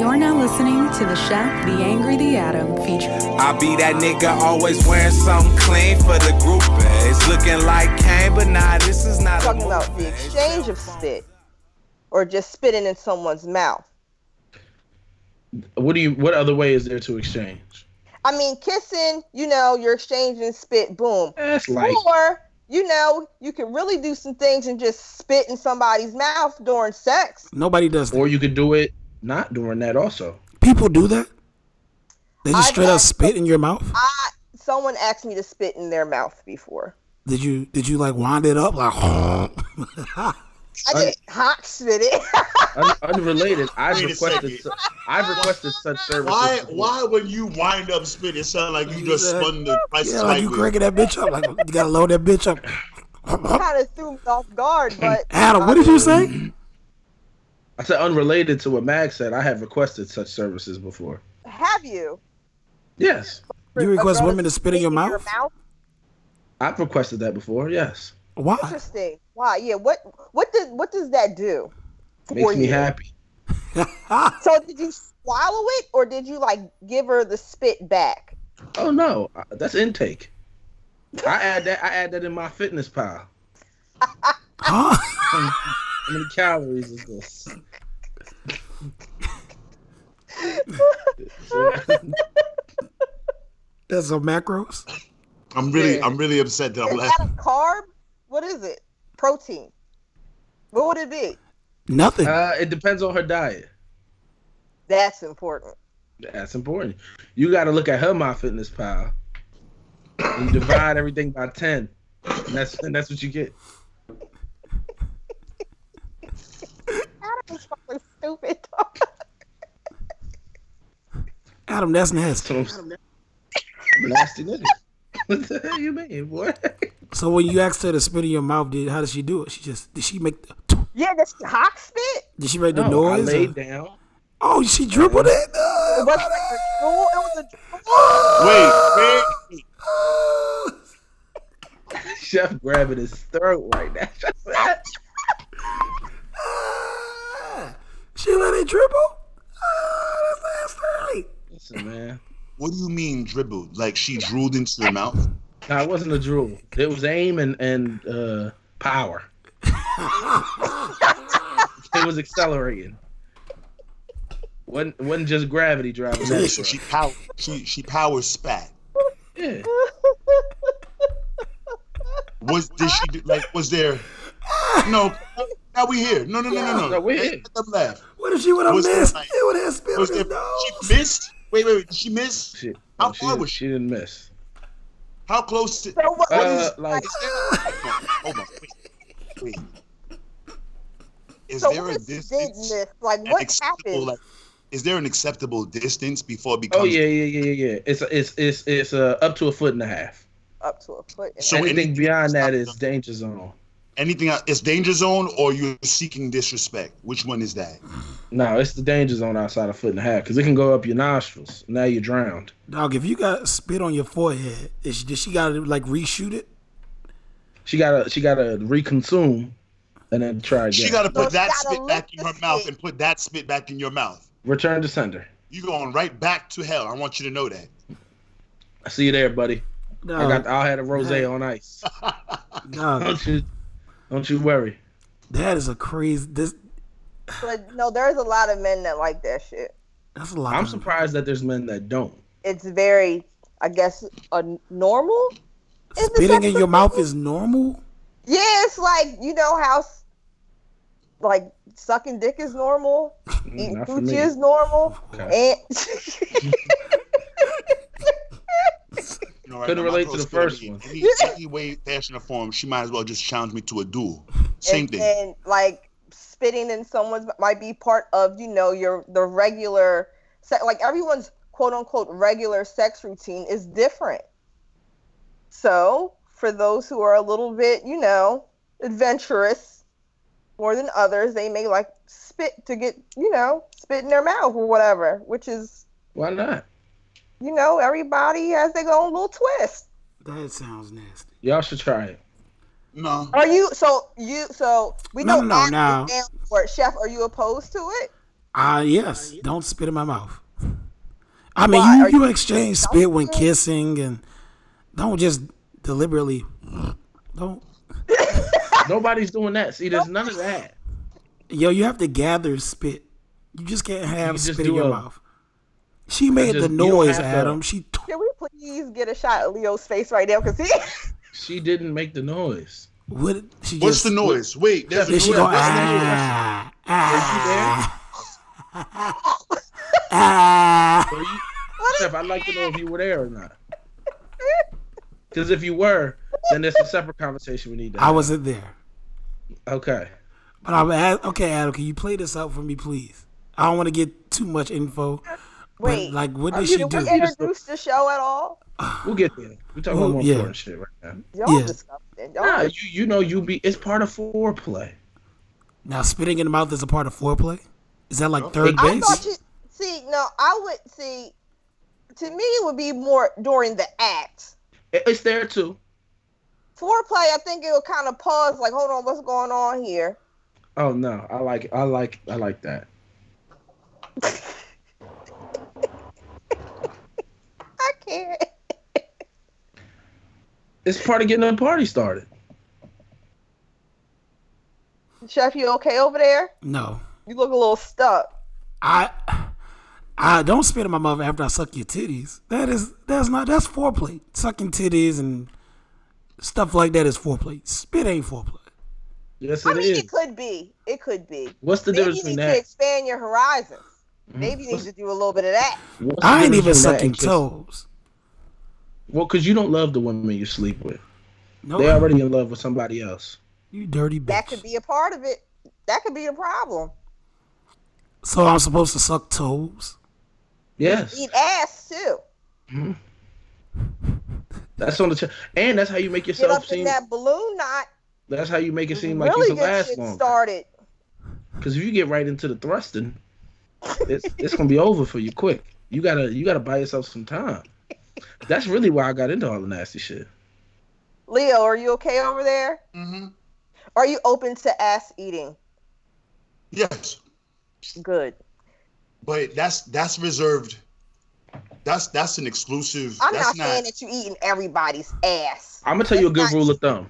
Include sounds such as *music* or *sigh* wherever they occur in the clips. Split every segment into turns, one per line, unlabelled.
You're now listening to the Chef, the Angry, the Atom feature.
I be that nigga always wearing something clean for the group. It's looking like Kane, but nah, this is not
talking
a
about the exchange of spit or just spitting in someone's mouth.
What do you? What other way is there to exchange?
I mean, kissing, you know, you're exchanging spit, boom.
That's like
Or, you know, you can really do some things and just spit in somebody's mouth during sex.
Nobody does that.
or you could do it not doing that also.
People do that. They just
I've
straight up spit in your mouth.
I someone asked me to spit in their mouth before.
Did you? Did you like wind it up like? *laughs*
I did hot spit it. *laughs*
Un- unrelated, I've requested. Su- I've requested such services.
Why?
before.
Why when you wind up spit, it sound like you just
Yeah.
spun the price
yeah, like you cranking that bitch up. Like you gotta load that bitch up. *laughs*
kind of threw me off guard, but
Adam, what did you say?
I said unrelated to what Mag said. I have requested such services before.
have you?
Yes,
You request women to spit in your mouth?
I've requested that before. Yes,
Why?
Interesting. Why? Yeah. What? What did? What does that do?
makes
for
me
you?
happy. *laughs*
So did you swallow it, or did you like give her the spit back?
Oh no, uh, that's intake. I add that. I add that in MyFitnessPal. *laughs*
Huh? *laughs*
How many calories is this?
That's some macros.
I'm really,
Yeah.
I'm really upset that I'm
Is
laughing.
that a carb? What is it? Protein. What would it be?
Nothing.
uh, it depends on her diet.
That's important.
That's important. You got to look at her MyFitnessPal. You divide everything by ten, and that's and that's what you get.
Adam's fucking stupid.
Adam, that's nasty.
So I'm, I'm nasty nigga. *laughs* What the hell you mean, boy?
So when you asked her to spit in your mouth, did how did she do it? She just did she make the,
yeah, that's hot spit.
did she make the
No, I
noise?
laid
or-
down.
oh, she dribbled it.
It
Uh,
wasn't like a drool. It was a drool.
Wait, wait.
Chef grabbing his throat right now. *laughs*
she dribble. Oh, that's nasty.
Listen, man.
What do you mean dribbled? Like she drooled into your mouth?
No, it wasn't a drool. It was aim and and uh, power. *laughs* it was accelerating. wasn't wasn't just gravity driving
So,
that.
so she power, she she power spat.
Yeah.
Was did she do, like? Was there? No. Now we here. No, no, no, no, no.
No, we here.
Let them laugh.
What if she would have
Was there,
missed?
like-
It would have spit
Was
on his nose.
She missed. Wait, wait, wait. Did she miss?
She,
How
no, she,
far
didn't-
was she?
she didn't miss.
How close to?
So what, what
Uh,
is,
like
Hold on. Wait. Wait. Is
so
there
what
a distance?
Like
an
what happened?
like, is there an acceptable distance before it becomes?
oh yeah, yeah, yeah, yeah, yeah. It's it's it's it's uh, up to a foot and a half.
Up to a foot. and
So
Anything
anything
beyond that is stop danger zone.
Anything else? It's danger zone, or you're seeking disrespect. Which one is that?
No, it's the danger zone outside a foot and a half because it can go up your nostrils. Now you're drowned.
Dog, if you got spit on your forehead, is she, did she got to like reshoot it?
She gotta she gotta reconsume and then try again.
She got to put
she
that
gotta
spit back in her
the
mouth and put that spit back in your mouth.
Return to sender.
You going right back to hell. I want you to know that.
I see you there, buddy. No, I
Dog,
got I had a rose on ice.
dog, *laughs*
Don't you worry.
that is a crazy. This
But no, there's a lot of men that like that shit.
that's a lot.
I'm
of-
surprised that there's men that don't.
It's very, I guess, a normal. Is the
Spitting in your mouth is normal.
Yeah, it's like you know how, like sucking dick is normal, mm, eating
not
coochie is normal,
Okay.
and *laughs* *laughs*
You know, right
Couldn't
now,
relate to the first one.
me. Any, any way, fashion, or form, she might as well just challenge me to a duel. *laughs* Same
and,
thing.
and like spitting in someone's might be part of you know your the regular se- like everyone's quote unquote regular sex routine is different. So for those who are a little bit you know adventurous more than others, they may like spit to get you know spit in their mouth or whatever, which is
Why not?
You know everybody has their own little twist.
That sounds nasty.
Y'all should try it.
No.
Are you so you so we
No,
know
no, no, no.
for it. Chef, are you opposed to it?
Ah, yes. Don't spit in my mouth. I mean,
Why?
you,
Are
you
you-
exchange spit when kissing, and don't just deliberately. Don't.
Nobody's doing that. See, there's none of that.
Yo, you have to gather spit. You just can't have
just
spit in
do
your
a-
mouth. She made
just-
the noise,
have to-
Adam. She. T-
Can we please get a shot at Leo's face right now? Because he, *laughs*
She didn't make the noise.
what? She
What's
just.
the noise? Wait, there's a
Then she go
What's the noise?
ah ah
Were you *laughs*
ah.
Were you, Chef, I'd like to know if you were there or not. *laughs* Because if you were, then it's a separate conversation we need to
I wasn't there,
Okay.
but I'm okay. Adam, can you play this out for me, please? I don't want to get too much info.
Wait,
But like, what did
you
she
the
do?
we
one-
introduced the show at all? *sighs*
We'll get there. We're talking
Well,
about more
yeah.
important shit right now.
Y'all
Yeah.
disgusting. Y'all
Nah, you you know you be it's part of foreplay.
Now, spitting in the mouth is a part of foreplay. Is that like third
I
base?
you see. No, I would see. To me, it would be more during the act.
It's there too.
Foreplay, I think it will kind of pause. Like, hold on, what's going on here?
Oh no, I like I like I like that. *laughs*
I can't.
It's part of getting a party started.
Chef, you okay over there?
No,
You look a little stuck.
I. I don't spit in my mouth after I suck your titties. That is that's not that's foreplay. Sucking titties and stuff like that is foreplay. Spit ain't foreplay.
Yes,
I
it
mean,
is.
it could be. It could be.
What's the
Maybe
difference
you need
between
to
that?
expand your horizons. Mm-hmm. Maybe you need to do a little bit of that.
What's
I ain't even
between that
sucking toes.
Well, because you don't love the women you sleep with.
No,
They already in love with somebody else.
you dirty bitch.
That could be a part of it. That could be a problem.
So I'm supposed to suck toes?
Yes,
Eat ass too. Mm-hmm.
that's on the ch- and that's how you make
Get
yourself
up in
seem.
that balloon knot.
That's how you make it seem like
really
you can
get
last
shit
longer.
started.
Because if you get right into the thrusting, it's it's gonna be over for you quick. You gotta you gotta buy yourself some time. That's really why I got into all the nasty shit.
Leo, are you okay over there?
hmm
Are you open to ass eating?
Yes,
Good.
but that's that's reserved. That's that's an exclusive.
I'm
that's
not, saying that you're eating everybody's ass.
I'm gonna tell you a good rule of thumb.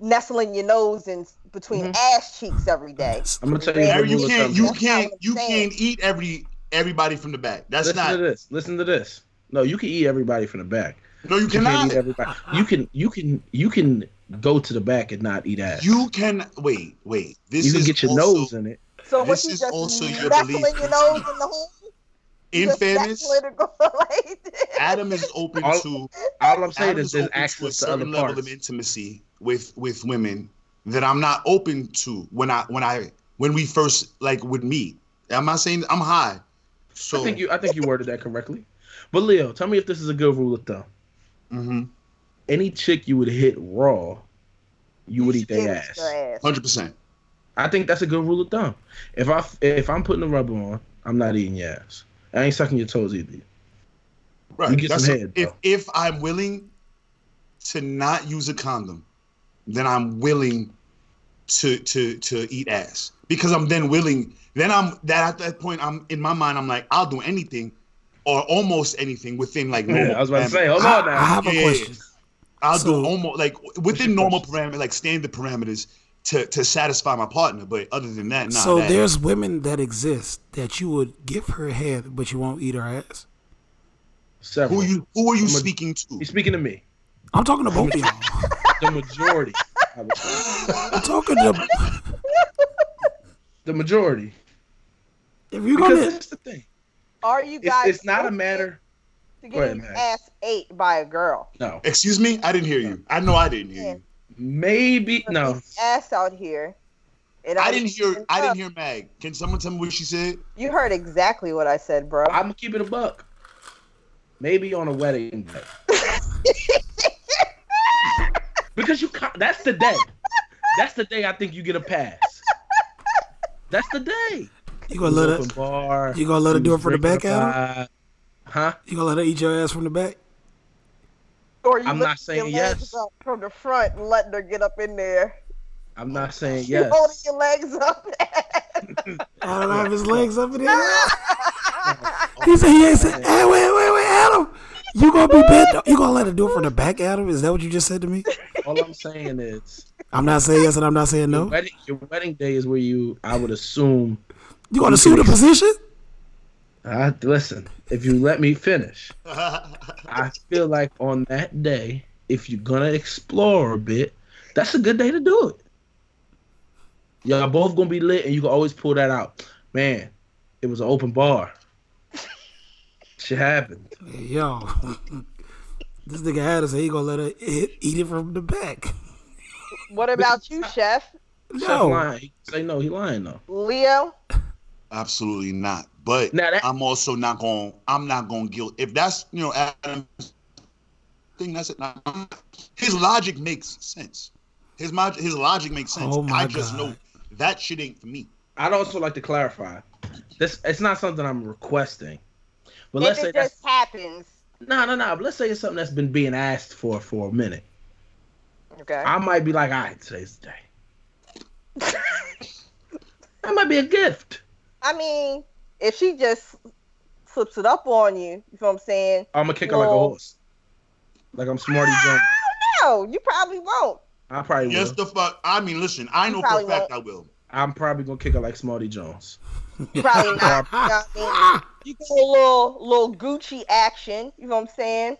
Nestling your nose in between
Mm-hmm.
ass cheeks every day.
I'm gonna tell you a
Harry, you can't you can't you can't eat every everybody from the back. That's
Listen
not.
to this. Listen to this. No, you can eat everybody from the back.
No, you
You can't
cannot.
eat everybody. You can you can you can go to the back and not eat ass.
You can wait, wait. This
you can
is
get your
also,
nose in it.
So what
This
you
is
just
also your
nestling
belief.
your nose in the hole? *laughs*
In fairness,
nestle it and go *laughs* like this?
Adam is open
All-
to
All I'm saying
Adam
is
is
there's
open to a
access to other
certain level
parts.
of intimacy with with women that I'm not open to when I when I when we first like would meet. I'm not saying I'm high. So
I think you I think you worded that correctly. But Leo, tell me if this is a good rule of thumb.
Mm-hmm.
Any chick you would hit raw, you would eat their ass.
hundred percent.
I think that's a good rule of thumb. If I if I'm putting the rubber on, I'm not eating your ass. I ain't sucking your toes either.
Right.
You get some
That's-
head,
if
though.
if I'm willing to not use a condom, then I'm willing to to to eat ass because I'm then willing. Then I'm that at that point I'm in my mind I'm like I'll do anything or almost anything within like normal.
I was about to say,
parameters.
hold
I,
on
I
now.
have
Yeah,
a
yeah,
question.
I'll
So-
do almost like within normal parameters, like standard parameters to to satisfy my partner. But other than that, nah.
so
that-
there's women that exist that you would give her head, but you won't eat her ass.
Several.
who you who are you
I'm a-
speaking to?
He's speaking to me.
I'm talking to both of y'all. *laughs*
The majority. I would say.
I'm talking to.
The majority.
If you're
Because
gonna,
that's the thing.
Are you guys?
it's not a matter.
to
get ahead,
getting your
Max.
ass ate by a girl.
No.
Excuse me, I didn't hear you. I know I didn't hear you.
Maybe
There's
no.
this Ass out here. And
I didn't hear. I didn't hear Mag. Can someone tell me what she said?
You heard exactly what I said, bro.
I'm gonna keep it a buck. Maybe on a wedding day. *laughs* because you ca- that's the day. That's the day I think you get a pass. That's the day.
you gonna let
Open
her,
bar.
you gonna let her do it from the back,
drinking a
Adam?
Huh?
You gonna let her eat your ass from the back?
or you
I'm
lifting
not saying
your legs
yes.
up from the front and letting her get up in there.
I'm not saying
You
yes.
holding your legs up.
I don't have his legs up in *laughs* the air. he said he ain't said, hey, wait, wait, wait, Adam. *laughs* You gonna be bent? You gonna let her do it from the back, Adam? Is that what you just said to me?
All I'm saying is,
I'm not saying yes and I'm not saying
your
no.
wedding, your wedding day is where you, I would assume.
You gonna sue the position?
I listen. If you let me finish, *laughs* I feel like on that day, if you're gonna explore a bit, that's a good day to do it. Y'all both gonna be lit, and you can always pull that out. Man, it was an open bar. Shit happened.
Hey, yo, this nigga Adam said he gonna let her eat, eat it from the back.
what about you, Chef?
Chef
No,
lying. Say no. He lying though.
Leo?
Absolutely not. But
Now that-
I'm also not going. I'm not going to guilt. If that's you know Adam's thing, that's it. Now, His logic makes sense. His mod- his logic makes sense.
Oh my
I just
God.
know that shit ain't for me.
I'd also like to clarify. This it's not something I'm requesting. But
If
let's say
it just happens.
no, no, no. But let's say it's something that's been being asked for for a minute.
Okay.
I might be like, all right, today's the day. *laughs* that might be a gift.
I mean, if she just slips it up on you, you know what I'm saying?
I'm gonna kick her like a horse. Like I'm Smarty Jones.
No, you probably won't.
I probably
Yes,
will.
the fuck. I mean, listen. I
You
know for a fact
won't.
I will.
I'm probably gonna kick her like Smarty Jones.
Probably *laughs* not. you know what I mean? *laughs* You get a little little Gucci action, you know what I'm saying?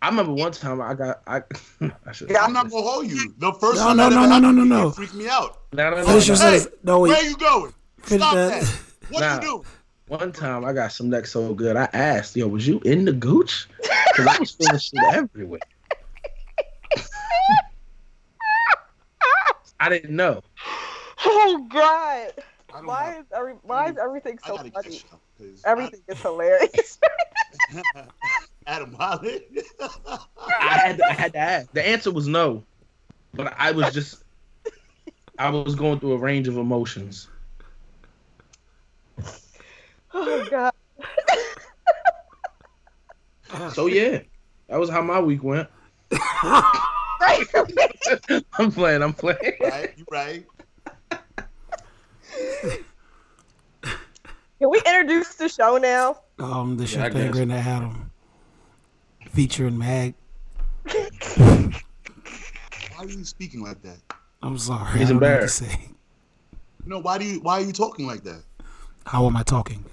I remember one time I got I. *laughs* I should.
Yeah,
I'm not gonna hold you. The first
No,
time
no, no, no, no, no, no.
it freaked me out.
No, no, no,
Finish your
no.
Hey,
sentence. No,
Where you going?
Finish
Stop
that.
that. What
Nah.
you doing?
One time I got some neck so good I asked, yo, was you in the gooch? Because I was feeling shit everywhere. *laughs* I didn't know.
Oh God!
I don't
Why
have-
is every why is everything so funny?
catch up. 'cause
Everything is hilarious. *laughs*
Adam Wiley.
I had to, I had to ask. The answer was no, but I was just I was going through a range of emotions.
oh God!
So yeah, that was how my week went. *laughs* *laughs* I'm playing. I'm playing.
right? You right?
Can we introduce the show now?
Um, the
Yeah, I
Chef
guess.
Angry and Adam, featuring Mag.
Why are you speaking like that?
I'm sorry.
He's
I don't know what to say.
No, why do you? Why are you talking like that?
How am I talking?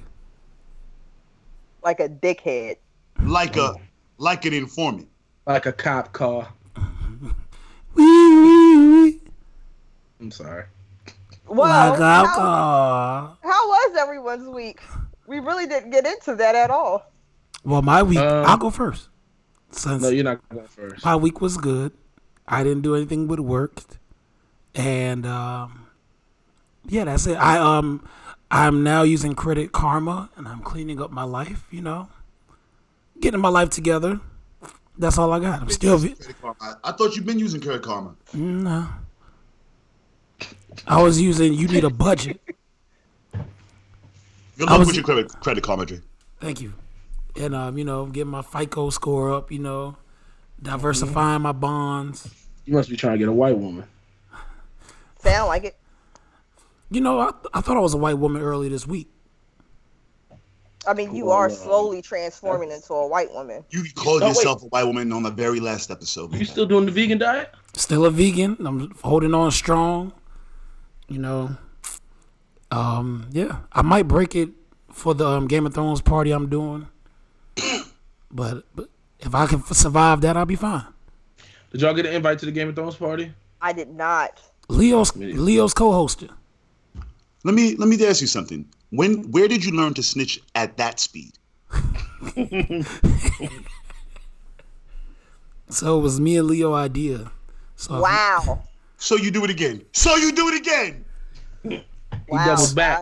Like a dickhead.
Like a, like an informant.
Like a cop car. *laughs*
Wee, wee, wee.
I'm sorry.
Well, how, how was everyone's week? We really didn't get into that at all.
Well, my week.
Um,
I'll go first. Since
No, you're not going first.
my week was good. I didn't do anything but worked, and um, yeah, that's it. I um, I'm now using Credit Karma, and I'm cleaning up my life. You know, getting my life together. That's all I got. I'm still. vi-
Credit Karma. I, I thought you've been using Credit Karma.
No. I was using. You need a budget.
Good
I
luck
was-
with your credit, credit Karma, Dre.
Thank you. And um, you know, getting my FICO score up. You know, diversifying my bonds.
You must be trying to get a white woman.
Sound like it.
You know, I, I thought I was a white woman earlier this week.
I mean, you
Well,
are slowly transforming into a white woman.
You called
No, wait.
yourself a white woman on the very last episode.
You still doing the vegan diet?
Still a vegan. I'm holding on strong. You know. Um, yeah. I might break it for the um, Game of Thrones party I'm doing. *coughs* but but if I can f- survive that, I'll be fine.
Did y'all get an invite to the Game of Thrones party?
I did not.
Leo's Leo's co-hosting.
Let me let me ask you something. When where did you learn to snitch at that speed? *laughs*
So it was me and Leo idea. So if-
Wow.
So you do it again. So you do it again.
Wow.
doubled back.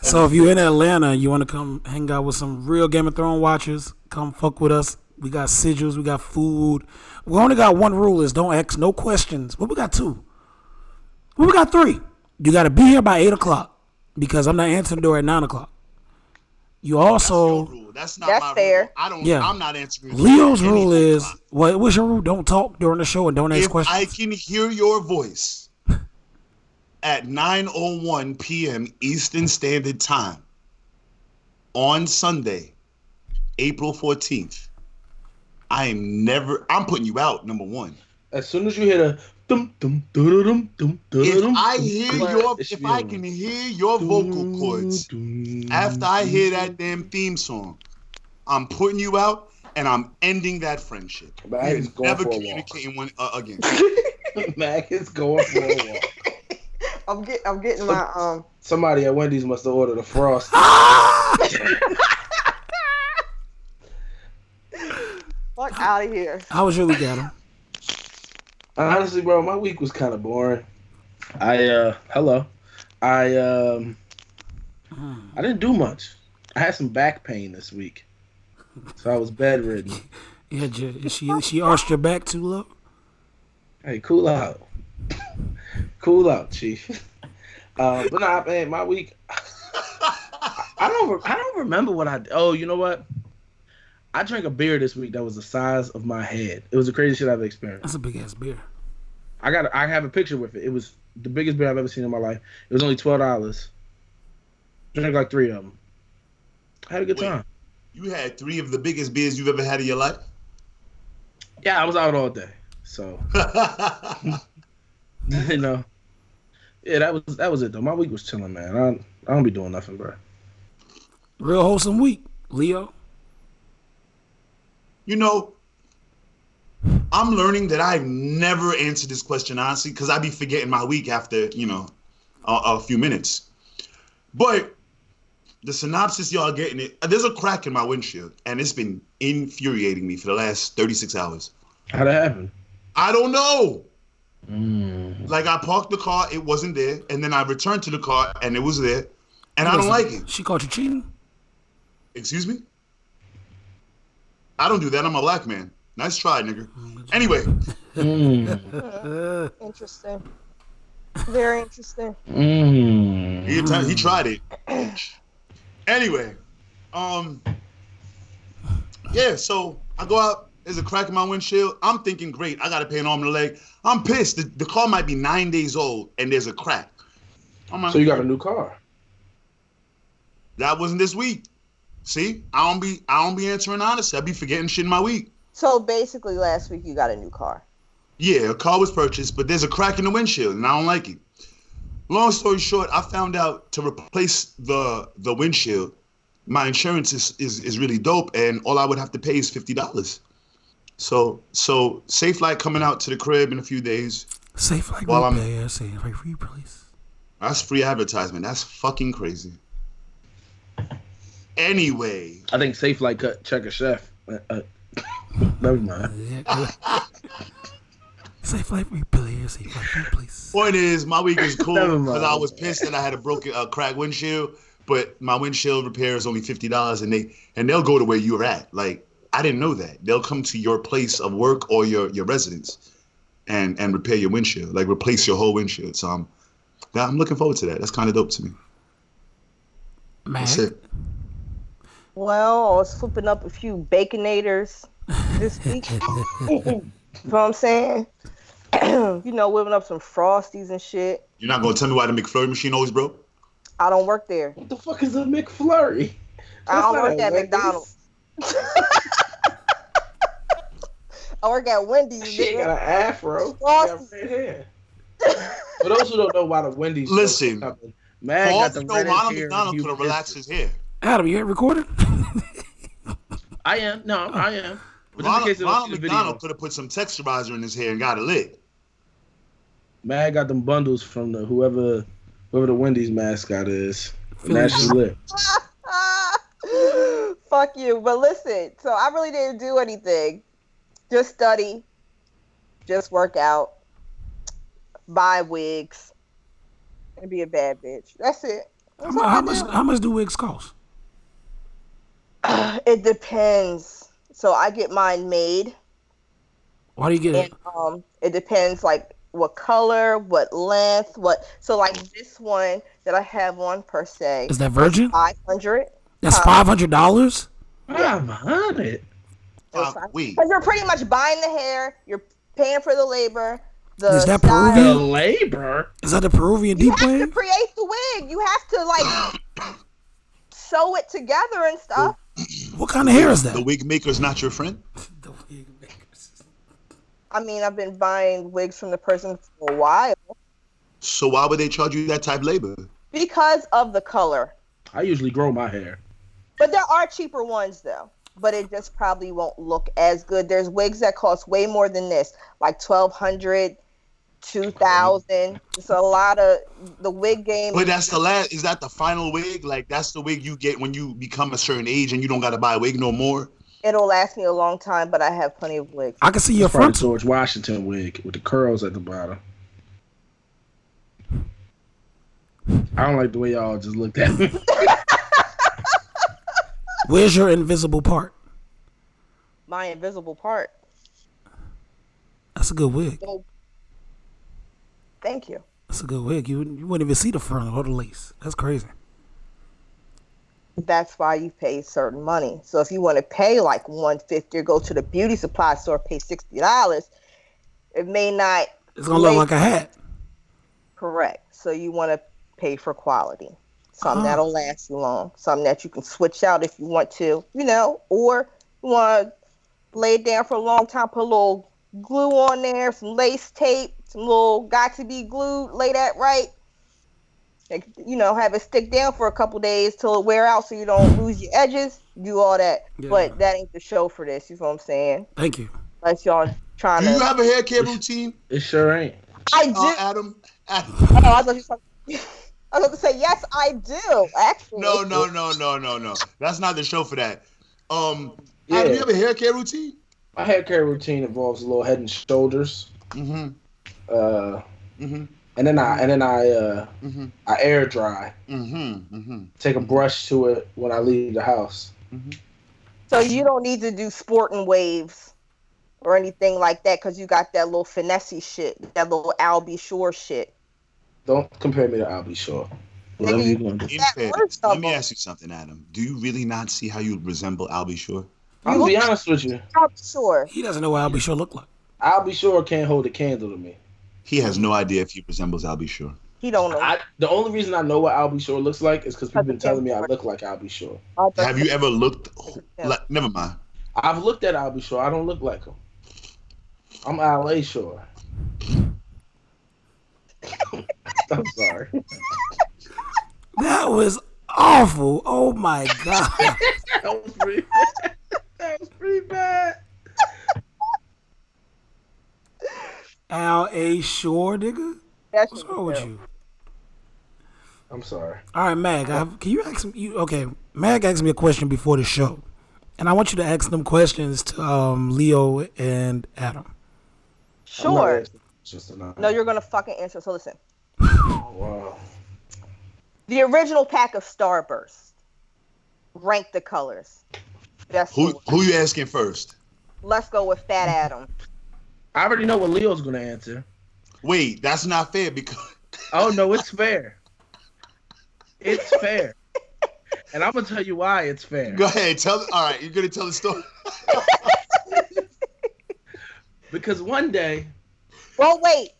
So if you're in Atlanta you want to come hang out with some real Game of Thrones watchers, come fuck with us. We got sigils, we got food. We only got one rule is don't ask no questions. But we got two. Well, we got three. You got to be here by eight o'clock because I'm not answering the door at nine o'clock. You
Your
also
rule. That's not
That's
my
fair.
rule. I don't.
Yeah.
I'm not answering.
Leo's rule is what? What's your rule? Don't talk during the show and don't ask
if
questions.
I can hear your voice, *laughs* at 9:01 p.m. Eastern Standard Time on Sunday, April 14th. I am never. I'm putting you out. Number one.
As soon as you hear a dum dum dum dum dum
If
dum,
I hear
dum,
your, if I
feeling.
can hear your vocal cords
Dum,
after I hear that damn theme song, I'm putting you out and I'm ending that friendship.
But I going
never
for a walk.
communicating one uh, again. *laughs* *laughs*
Mag is going for a walk. *laughs*
I'm get I'm getting my um
Somebody at Wendy's must have ordered a frost.
fuck out of here.
How was your week, Adam?
Honestly, bro, my week was kind of boring. I uh, hello, I um, I didn't do much. I had some back pain this week, so I was bedridden.
You had your, she she arched your back too low.
Hey, cool out, *laughs* cool out, chief. *laughs* Uh, but nah, man, my week. *laughs* I don't. re- I don't remember what I. Oh, you know what? I drank a beer this week that was the size of my head. It was the craziest shit I've experienced.
That's a big ass beer.
I got. I have a picture with it. It was the biggest beer I've ever seen in my life. It was only twelve dollars. Drank like three of them. I had a good
Wait.
time.
You had three of the biggest beers you've ever had in your life.
Yeah, I was out all day. So *laughs* *laughs* you know, yeah, that was that was it though. My week was chilling, man. I I don't be doing nothing, bro.
Real wholesome week, Leo.
You know, I'm learning that I've never answered this question honestly because I'd be forgetting my week after you know a, a few minutes. But the synopsis y'all getting it. There's a crack in my windshield, and it's been infuriating me for the last 36 hours.
How'd it happen?
I don't know.
Mm.
Like I parked the car, it wasn't there, and then I returned to the car, and it was there, and I don't like it.
She caught you cheating.
Excuse me? I don't do that. I'm a black man. Nice try, nigga. Anyway,
Mm. *laughs*
Interesting. Very interesting.
Mm.
he, atta- he tried it. *clears throat* Anyway, um, yeah. So I go out. There's a crack in my windshield. I'm thinking, great. I gotta pay an arm and a leg. I'm pissed. The, the car might be nine days old, and there's a crack. I'm like,
So you got a new car?
that wasn't this week. See, I don't be I don't be answering honestly. I be forgetting shit in my week.
So basically, last week you got a new car.
Yeah, a car was purchased, but there's a crack in the windshield, and I don't like it. Long story short, I found out to replace the the windshield, my insurance is, is, is really dope, and all I would have to pay is fifty dollars. So so Safelite coming out to the crib in a few days.
Safelite
Well, I'm-
repair, Safelite replace.
That's free advertisement. That's fucking crazy. Anyway,
I think Safelite cut check a chef. Uh, uh, *laughs* never mind.
Yeah, *laughs* yeah. Safelite repair, Safelite replace.
point is, my week is *laughs* cool because. I was pissed that I had a broken, uh, cracked windshield. But my windshield repair is only fifty dollars, and they and they'll go to where you're at. Like I didn't know that they'll come to your place of work or your your residence, and and repair your windshield, like replace your whole windshield. So I'm, I'm looking forward to that. That's kind of dope to me.
Mag,
That's it.
Well, I was flipping up a few baconators this week. *laughs* you know what I'm saying? *clears throat* you know, whipping up some frosties and shit.
You're not gonna tell me why the McFlurry machine always broke?
I don't work there.
What the fuck is a McFlurry?
I don't work at
a
McDonald's. *laughs* I work at Wendy's.
She got an afro. She got red hair. For those who don't know why the Wendy's
Listen.
man, Mag
Paul,
got the
you know,
red
Ronald
hair.
McDonald could have relaxed his hair.
Adam, you ain't recorded? *laughs*
I am. No, I am. But just in
Ronald,
case they
Ronald
see
McDonald could have put some texturizer in his hair and got it lit.
Mag got them bundles from the whoever whoever the Wendy's mascot is. And that's just lit. *laughs*
Fuck you. But listen, so I really didn't do anything. Just study, just work out, buy wigs, and be a bad bitch. That's it.
How,
That's
mu-
all
how much?
do.
How much do wigs cost? *sighs*
It depends. So I get mine made,
Why do you get
and
it?
um, it depends like what color, what length, what. So like this one that I have on per se,
Is that virgin?
five hundred.
That's five hundred dollars.
I'm on it.
Uh, wait,
Because you're pretty much buying the hair, you're paying for the labor, the
Is that
style-
The
Peruvian?
labor.
Is that the Peruvian
You
deep
have to create the wig. You have to like *coughs* sew it together and stuff.
What kind of hair is that?
The wig maker's not your friend.
The wig makers.
I mean, I've been buying wigs from the person for a while
So why would they charge you that type of labor?
because of the color.
I usually grow my hair.
But there are cheaper ones though. But it just probably won't look as good. There's wigs that cost way more than this, like twelve hundred, two thousand. It's a lot of the wig game.
But that's the last. Is that the final wig? Like that's the wig you get when you become a certain age and you don't got to buy a wig no more.
It'll last me a long time, but I have plenty of wigs.
I can see your front.
George Washington wig with the curls at the bottom. I don't like the way y'all just looked at me. *laughs*
Where's your invisible part?
My invisible part.
That's a good wig.
Thank you.
That's a good wig. You wouldn't, you wouldn't even see the front or the lace. That's crazy.
That's why you pay certain money. So if you want to pay like one fifty or go to the beauty supply store pay sixty dollars, it may not
It's gonna look like a hat.
correct. So you want to pay for quality. Something
Ah.
that'll last you long. Something that you can switch out if you want to, you know, or you want to lay it down for a long time, put a little glue on there, some lace tape, some little got to be glued, lay that right. Like, you know, have it stick down for a couple days till it wear out so you don't lose your edges. Do all that.
Yeah.
But that ain't the show for this, you know what I'm saying?
Thank you.
Unless y'all trying
Do you have a hair care routine,
It sure ain't.
I do
uh, Adam? Adam?
oh, I thought you was talking- *laughs* I was about to say yes, I do. Actually,
No, no, no, no, no, no. That's not the show for that. Um,
Yeah.
Adam, you have a hair care routine?
My hair care routine involves a little head and shoulders.
Mm-hmm.
Uh,
Mm-hmm.
and then I and then I uh,
Mm-hmm.
I air dry.
Mm-hmm. Mm-hmm.
Take a brush to it when I leave the house.
So you don't need to do sporting waves or anything like that because you got that little finessey shit, that little Pauly Shore shit.
Don't compare me to Pauly Shore. Whatever you gonna do.
In
That
fairness,
works,
let me ask you something, Adam. Do you really not see how you resemble Pauly Shore?
I'll be honest with you.
Pauly Shore.
He doesn't know what Pauly Shore look like.
Pauly Shore can't hold a candle to me.
He has no idea if he resembles Pauly Shore.
He don't know.
I, the only reason I know what Pauly Shore looks like is because people been telling me I look like Pauly Shore.
Have you ever looked? Like, never mind.
I've looked at Pauly Shore. I don't look like him. I'm LA Shore. *laughs* I'm sorry.
That was awful. Oh my god.
That was pretty. that was pretty bad.
Al A. Shore, nigga.
That's
What's wrong with you?
I'm sorry.
All right, Mag. I have, can you ask me? You, okay, Mag asked me a question before the show, and I want you to ask them questions to um, Leo and Adam.
Sure.
asking questions.
No, you're gonna fucking answer. So listen.
Oh, wow.
The original pack of Starburst. Rank the colors. That's
Who who you asking first?
Let's go with Fat Adam.
I already know what Leo's gonna answer.
Wait, that's not fair because *laughs*
Oh no, it's fair. It's fair. And I'm gonna tell you why it's fair.
go ahead. Tell. All right, you're gonna tell the story. *laughs*
Because one day,
Well, wait.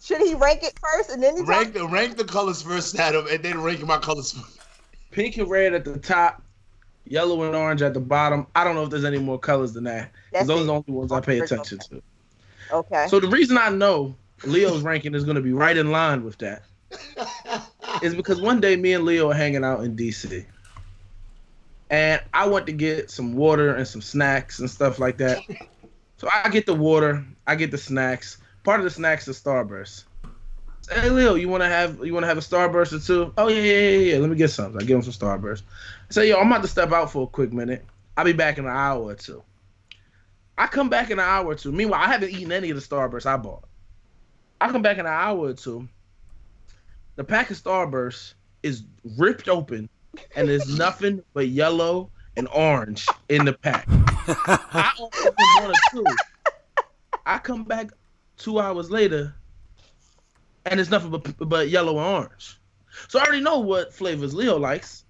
Should he rank it first and then he
rank the rank the colors first, Adam, and then rank my colors.
pink and red at the top, yellow and orange at the bottom. I don't know if there's any more colors than that. 'cause
That's
those
it.
are the only ones I pay attention to.
Okay.
So the reason I know Leo's ranking is gonna be right in line with that *laughs* is because one day me and Leo are hanging out in DC. And I went to get some water and some snacks and stuff like that. So I get the water, I get the snacks. Part of the snacks is Starburst. Say, Hey Leo, you wanna have you wanna have a Starburst or two? Oh yeah, yeah, yeah, yeah. Let me get some. I give him some Starburst. I say, yo, I'm about to step out for a quick minute. I'll be back in an hour or two. I come back in an hour or two. Meanwhile, I haven't eaten any of the Starburst I bought. I come back in an hour or two. The pack of Starburst is ripped open, and there's *laughs* nothing but yellow and orange in the pack. *laughs* I only opened one or two. I come back two hours later, and it's nothing but but yellow and orange. So I already know what flavors Leo likes.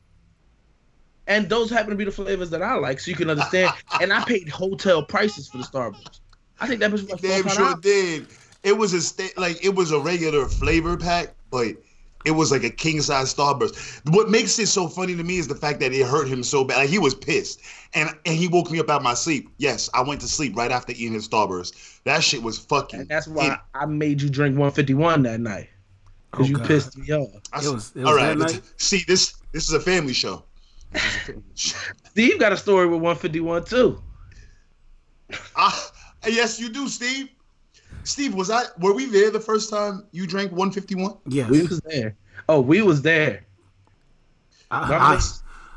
And those happen to be the flavors that I like, so you can understand. *laughs* and I paid hotel prices for the Starburst. I think that was like
Damn
$400.
sure did. it was a sta- like it was a regular flavor pack, but it was like a king size Starburst. What makes it so funny to me is the fact that it hurt him so bad. Like he was pissed, and and he woke me up out of my sleep. Yes, I went to sleep right after eating his Starburst. That shit was fucking.
And that's why
it-
I made you drink 151 that night. Because
Oh,
you
God.
pissed me off.
I-
It was- it was
all right.
night?
See this. This is a family show. This is a family show.
Steve got a story with 151 too.
Ah, yes, you do, Steve. Steve, was I? Were we there the first time you drank 151?
Yeah,
We was there. Oh, we was there.
I,
I'm
I-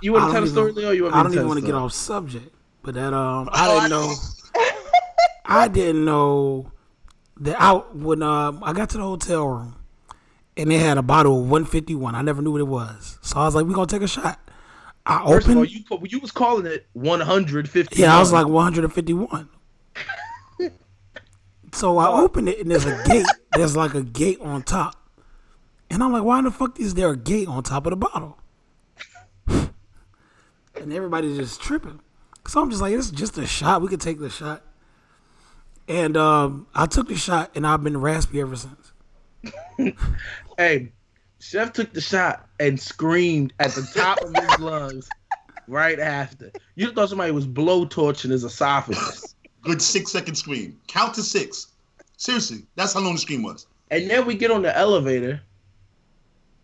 you want to tell the story,
even-
Leo? You want
I don't even want to get off subject, but that um, I didn't know. *laughs* I didn't know that I when um I got to the hotel room and they had a bottle of 151. I never knew what it was, so I was like, "We're gonna take a shot." I
First of
opened.
all, you put- you was calling it 150.
yeah, I was like 151. *laughs* so I opened it and there's a gate. There's like a gate on top, and I'm like, "Why in the fuck is there a gate on top of the bottle?" and everybody's just tripping. So I'm just like, it's just a shot. We could take the shot. And um, I took the shot, and I've been raspy ever since. *laughs*
Hey, Chef took the shot and screamed at the top of his *laughs* lungs right after. You thought somebody was blowtorching his esophagus.
Good six second scream. Count to six. Seriously, that's how long the scream was.
And then we get on the elevator,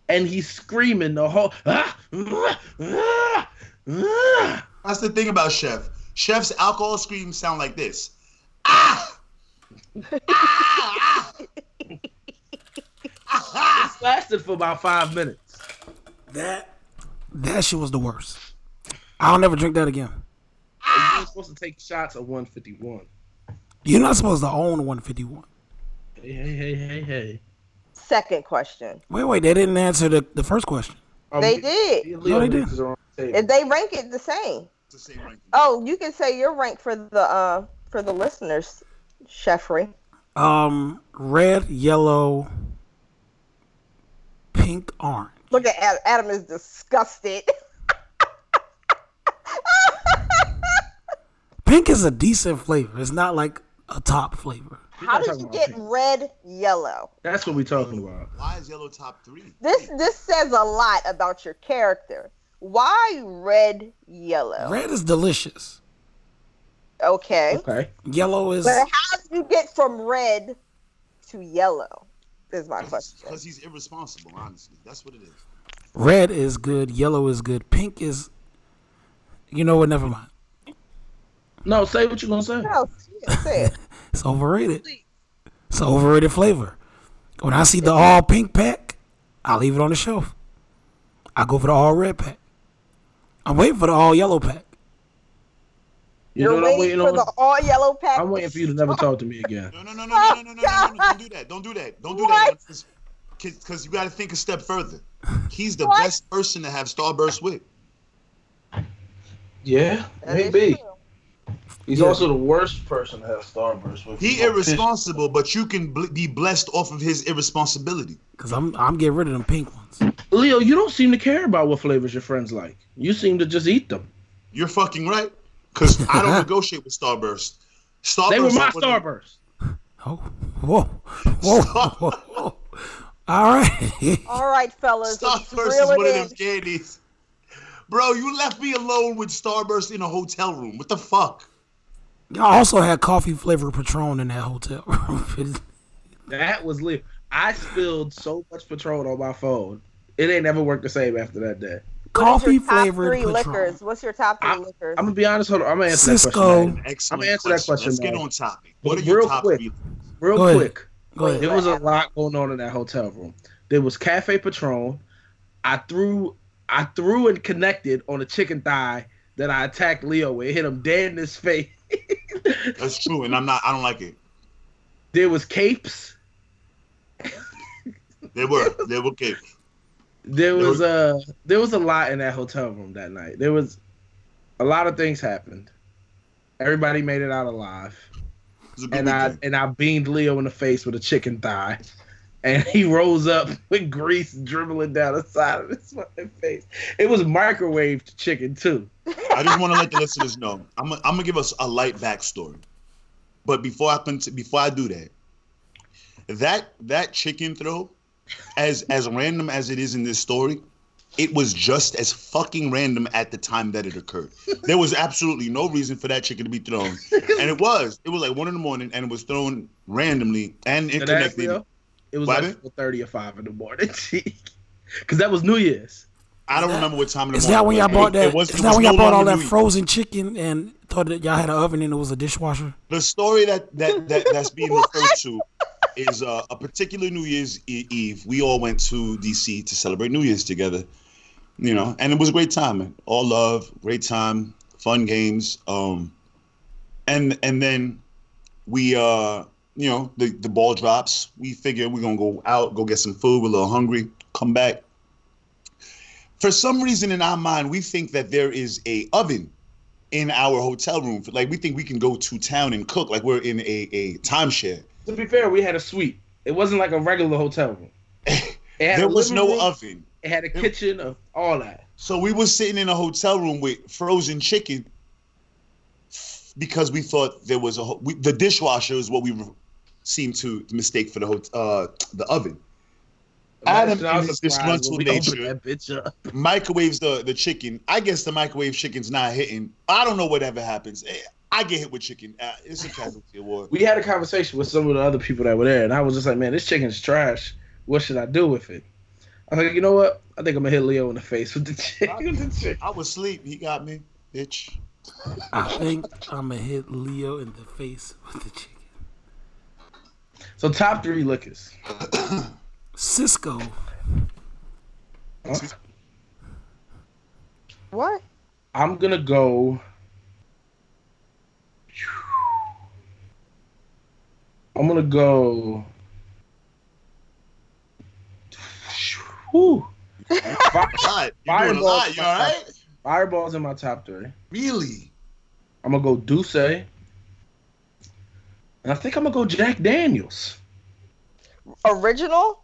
and he's screaming the whole. Ah, ah, ah, ah.
That's the thing about Chef. Chef's alcohol screams sound like this. Ah! ah! ah!
This lasted for about five minutes.
That that shit was the worst. I'll never drink that again.
And you were supposed to take shots of 151.
You're not supposed to own 151.
Hey, hey, hey, hey, hey.
Second question.
Wait, wait, they didn't answer the, the first question.
Um,
They did.
Leo
No, they did.
is on the table.
If they rank it the same.
The same ranking.
Oh, you can say your rank for the uh for the listeners, Chefry.
Um, red, yellow, pink, orange.
Look at Adam. Adam is disgusted.
Pink is a decent flavor. It's not like a top flavor.
How did you get
pink.
red yellow?
That's what we're talking about.
Why is yellow top three?
This this says a lot about your character. Why red yellow?
Red is delicious.
Okay.
Okay.
Yellow is
But how did you get from red to yellow? Is my question.
Because he's irresponsible, honestly. That's what it is.
red is good. Yellow is good. Pink is. You know what? Never mind.
No, say what you're gonna say.
No, say it. *laughs*
It's overrated. It's an overrated flavor. When I see the all pink pack, I leave it on the shelf. I go for the all red pack. I'm waiting for the all yellow pack.
You
You're
know what I'm
waiting
waiting
for
on?
the all yellow pack.
I'm waiting for you to never talk to me again.
No, no, no, no, no, no, no, no, no, no, Don't do that. Don't do that. Don't do
What?
that. Because you got to think a step further. He's the
What?
best person to have Starburst with.
Yeah,
That is
maybe. He's
Yeah.
also the worst person to have Starburst with.
He irresponsible, but you can bl- be blessed off of his irresponsibility.
Cause I'm I'm getting rid of them pink ones.
Leo, you don't seem to care about what flavors your friends like. You seem to just eat them.
You're fucking right. Because *laughs* I don't negotiate with Starburst. Starburst
They were my
is one of-
Starburst.
Oh, whoa, whoa, whoa, whoa. All right.
All right, fellas.
Starburst is
reel
one of
it
them candies. Bro, you left me alone with Starburst in a hotel room. What the fuck?
Y'all also had coffee flavored Patron in that hotel room. *laughs*
That was lit. I spilled so much Patron on my phone. It ain't never worked the same after that day.
What is
coffee
your top
flavored
three
Patron.
liquors? What's your top 3
I'm-
liquors?
I'm gonna be honest. Hold on. I'm gonna answer that question. man.
Excellent
I'm answer that question,
Let's get on topic. What are your
real
top
quick.
three?
Real
Go ahead.
quick.
Go ahead.
There was a lot going on in that hotel room. There was Cafe Patron. I threw I threw and connected on a chicken thigh that I attacked Leo with. It hit him dead in his face. *laughs*
That's true, and I'm not. I don't like it.
there was capes.
They were. *laughs* They were okay.
There was
a
uh there was a lot in that hotel room that night. There was a lot of things happened. Everybody made it out alive.
It a
And I and I beamed Leo in the face with a chicken thigh. And he rose up *laughs* with grease dribbling down the side of his face. It was microwaved chicken too.
I just want to let the listeners know. I'm. I'm gonna give us a light backstory, but before I before I do that, that that chicken throw, as as random as it is in this story, it was just as fucking random at the time that it occurred. There was absolutely no reason for that chicken to be thrown, and it was. It was like one in the morning, and it was thrown randomly and
And
interconnected.
It was
What
like
happened?
4:30 or 5 in the morning. *laughs* Because that was New Year's.
I don't remember what time in the
Is
morning.
Is that when
it
y'all bought
It-
that?
It was,
is
it
that when y'all
no
bought all that frozen chicken and thought that y'all had an oven and it was a dishwasher?
The story that that, that that's being referred to *laughs* is uh, a particular New Year's Eve. We all went to DC to celebrate New Year's together. You know, and it was a great time. Man. All love, great time, fun games. Um, and and then we uh, you know, the the ball drops. We figure we're gonna go out, go get some food. We're a little hungry. Come back. For some reason in our mind, we think that there is a oven in our hotel room. Like we think we can go to town and cook, like we're in a, a timeshare.
To be fair, we had a suite. It wasn't like a regular hotel room. *laughs*
There was no
room,
oven.
It had a kitchen of all that.
So we were sitting in a hotel room with frozen chicken because we thought there was a we, the dishwasher is what we re- seemed to mistake for the uh, the oven. Adam, in his disgruntled
when we opened
nature, microwaves the the chicken. I guess the microwave chicken's not hitting. I don't know whatever happens. I get hit with chicken. Uh, it's a casualty award.
We had a conversation with some of the other people that were there, and I was just like, man, this chicken's trash. What should I do with it? I was like, you know what? I think I'm gonna hit Leo in the face with the chicken. the chicken.
I was asleep. He got me, bitch.
I think I'm going to hit Leo in the face with the chicken.
So top three liquors.
Cisco.
What?
I'm gonna go. I'm gonna go. Whew. Fi-
God, you doing a lot. You all right?
Fireball's in my top three.
Really?
I'm gonna go D'ussé. And I think I'm gonna go Jack Daniels.
Original?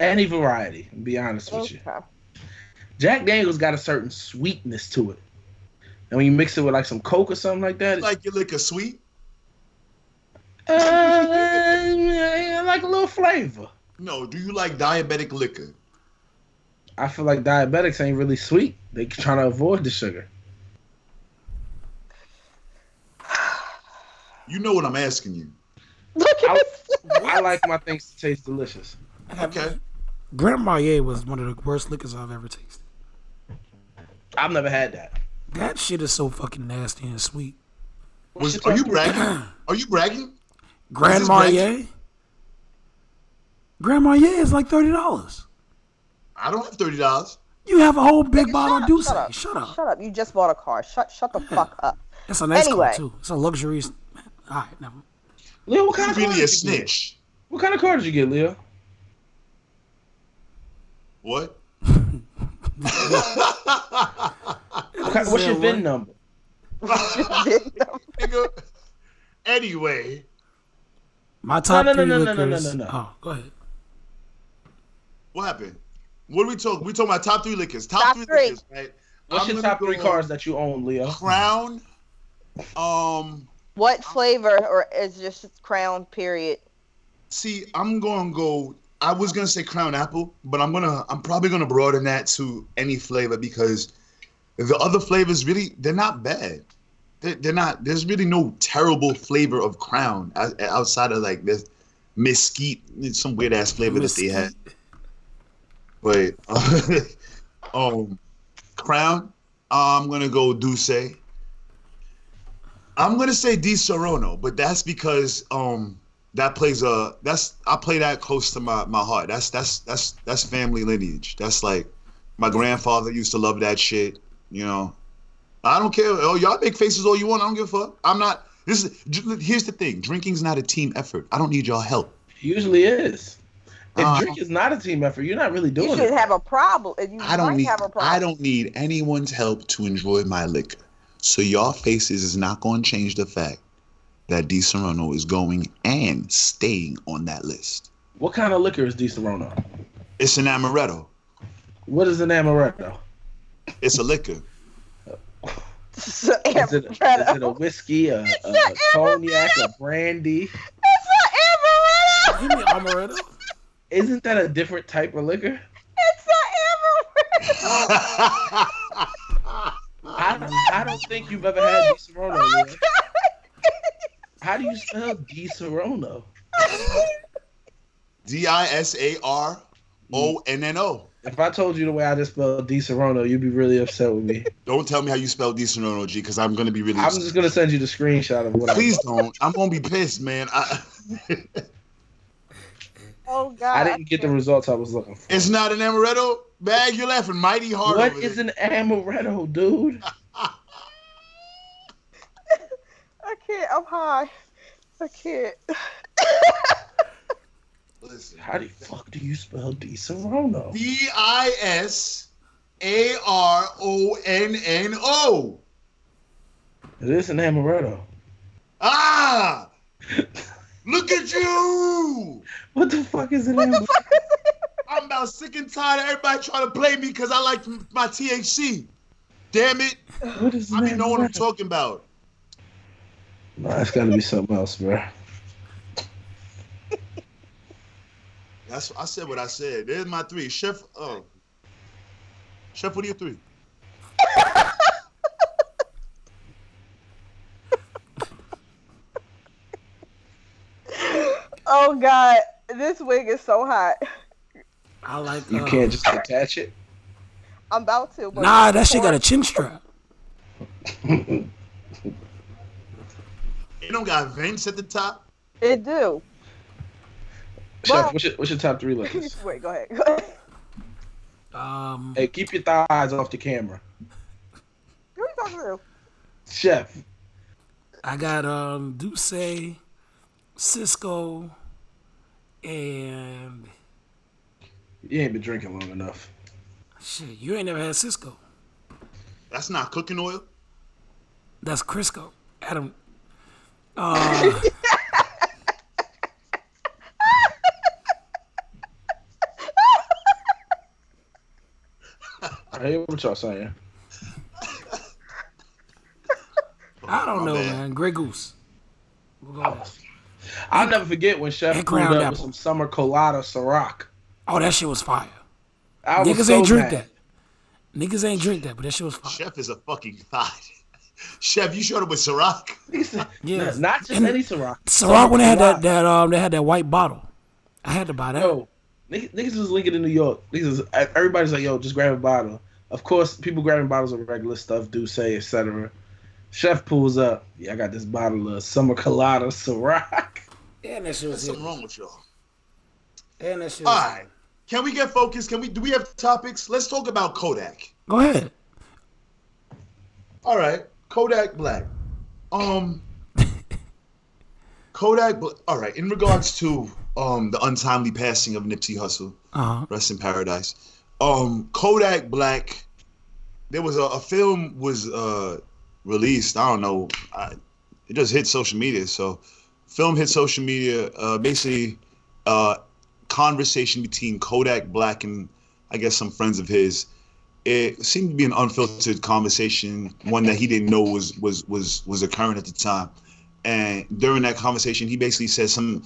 Any variety, to be honest with you.
Okay.
Jack Daniels got a certain sweetness to it. And when you mix it with like some Coke or something like that, it's
Like your liquor sweet?
Uh, I like a little flavor.
No. Do you like diabetic liquor?
I feel like diabetics ain't really sweet. They trying to avoid the sugar.
You know what I'm asking you.
Look at
I,
this.
I like my things to taste delicious.
Okay.
Grand Marnier was one of the worst liquors I've ever tasted.
I've never had that.
That shit is so fucking nasty and sweet.
Was, are you bragging? Are you bragging?
Grand
this
Marnier? Grand Marnier is like $30.
I don't have thirty dollars.
You have a whole big bottle of
Shut
D'ussé.
up.
Shut up.
Shut up. You just bought a car. Shut shut the fuck up. *laughs*
It's a nice
Anyway.
car, too. It's a luxury. All right, never.
Leo, what kind
You're
of car
really
did
a
you get?
snitch.
What kind of car did you get, Leo?
What? *laughs* *laughs*
What what's your VIN
what?
number?
Nigga. Anyway,
My top
no, no,
three
no, no, no, no,
liquors.
no, no.
Oh, go ahead.
what happened? What are we talking? We talking about top three liquors. Top,
Top
three,
three.
liquors, right?
What's
I'm
your top three
go
cars that you own, Leo?
Crown. Um.
what flavor or is just crown period?
See, I'm gonna go. I was gonna say Crown Apple, but I'm gonna. I'm probably gonna broaden that to any flavor because the other flavors really they're not bad. They're, they're not. There's really no terrible flavor of Crown outside of like this mesquite, some weird ass flavor that they had. But *laughs* um, Crown. I'm gonna go D'ussé. I'm gonna say Disaronno, but that's because um that plays a that's I play that close to my my heart. That's that's that's that's family lineage. That's like my grandfather used to love that shit. You know, I don't care. Oh, y'all make faces all you want. I don't give a fuck. I'm not. This is here's the thing. Drinking's not a team effort. I don't need y'all help.
Usually is. If
Uh,
drink is not a team effort, you're not really doing it.
You
doing
should
it.
have a problem. You
I don't need
have a problem.
I don't need anyone's help to enjoy my liquor. So y'all faces is not going to change the fact that Disaronno is going and staying on that list.
What kind of liquor is Disaronno?
It's an amaretto.
What is an amaretto?
It's a liquor. *laughs*
It's an
Is it, is
amaretto.
it a whiskey, a, a
an
cognac, a brandy?
It's an amaretto.
He mean amaretto. *laughs*
Isn't that a different type of liquor?
It's an amaretto. *laughs*
I, I don't think you've ever had Disaronno.
Oh,
man. How do you spell Disaronno?
D I S A R O mm. N N O.
If I told you the way I just spelled Disaronno, you'd be really upset with me.
Don't tell me how you spell D Sonono G, because I'm gonna be really.
I'm
upset.
just gonna send you the screenshot of what
Please don't. I'm gonna be pissed, man. I, *laughs*
Oh God.
I. I didn't get the results I was looking for.
it's not an amaretto bag. You're laughing mighty hard.
What
over
is
there.
an amaretto, dude? *laughs*
I can't. I'm high. I can't. *laughs*
Listen.
How the fuck do you spell Disaronno?
D I S A R O N N O.
It is an amaretto.
Ah! *laughs* Look at you!
What the fuck is it? an amaretto?
I'm about sick and tired of everybody trying to play me because I like my THC. Damn it!
What is
I
an
don't know what I'm talking about.
Nah, it's gotta be something else, bro.
That's I said what I said. There's my three. Chef. Oh. Chef, what are your three? *laughs*
Oh God. This wig is so hot.
I like.
You
uh,
can't just attach it.
I'm about to. But
Nah, that shit got a chin strap. *laughs*
It don't got vents at the top.
It do.
Chef, what's your, what's your top three *laughs* liquors?
Wait. Go ahead. Go ahead.
Um,
hey, keep your thighs off the camera.
Who are you talking to?
Chef,
I got um D'ussé, Cisco, and
you ain't been drinking long enough.
shit. You ain't never had Cisco.
That's not cooking oil.
That's Crisco. Adam. *laughs* Uh,
I hear what y'all saying.
I don't
My
know,
bad.
man. Grey Goose. We'll go.
I'll never forget when Chef
And
pulled up
apple.
with some summer colada Ciroc.
Oh, that shit was fire.
I was
Niggas
so
ain't drink
mad.
that. Niggas ain't drink that, but that shit was fire.
Chef is a fucking thought. *laughs* Chef, you showed up with Ciroc. *laughs*
Yeah.
"Nah, not just
And-
any Ciroc.
Ciroc when they had that that um they had that white bottle. I had to buy that.
Yo, niggas, niggas was linking in New York. Niggas was, everybody's like, yo, just grab a bottle. Of course, people grabbing bottles of regular stuff, D'ussé, etc. Chef pulls up. Yeah, I got this bottle of summer colada Ciroc. *laughs*
And that shit was
something wrong with y'all.
And that shit
All
was.
Can we get focused? Can we? Do we have topics? Let's talk about Kodak.
Go ahead.
All right, Kodak Black. Um, *laughs* Kodak. Bla- All right. In regards to um the untimely passing of Nipsey Hussle,
Uh huh.
rest in paradise. Um, Kodak Black. There was a, a film was uh released. I don't know. I, it just hit social media. So, film hit social media. Uh, basically, uh, conversation between Kodak Black and I guess some friends of his. It seemed to be an unfiltered conversation, one that he didn't know was was was was occurring at the time. And during that conversation, he basically said some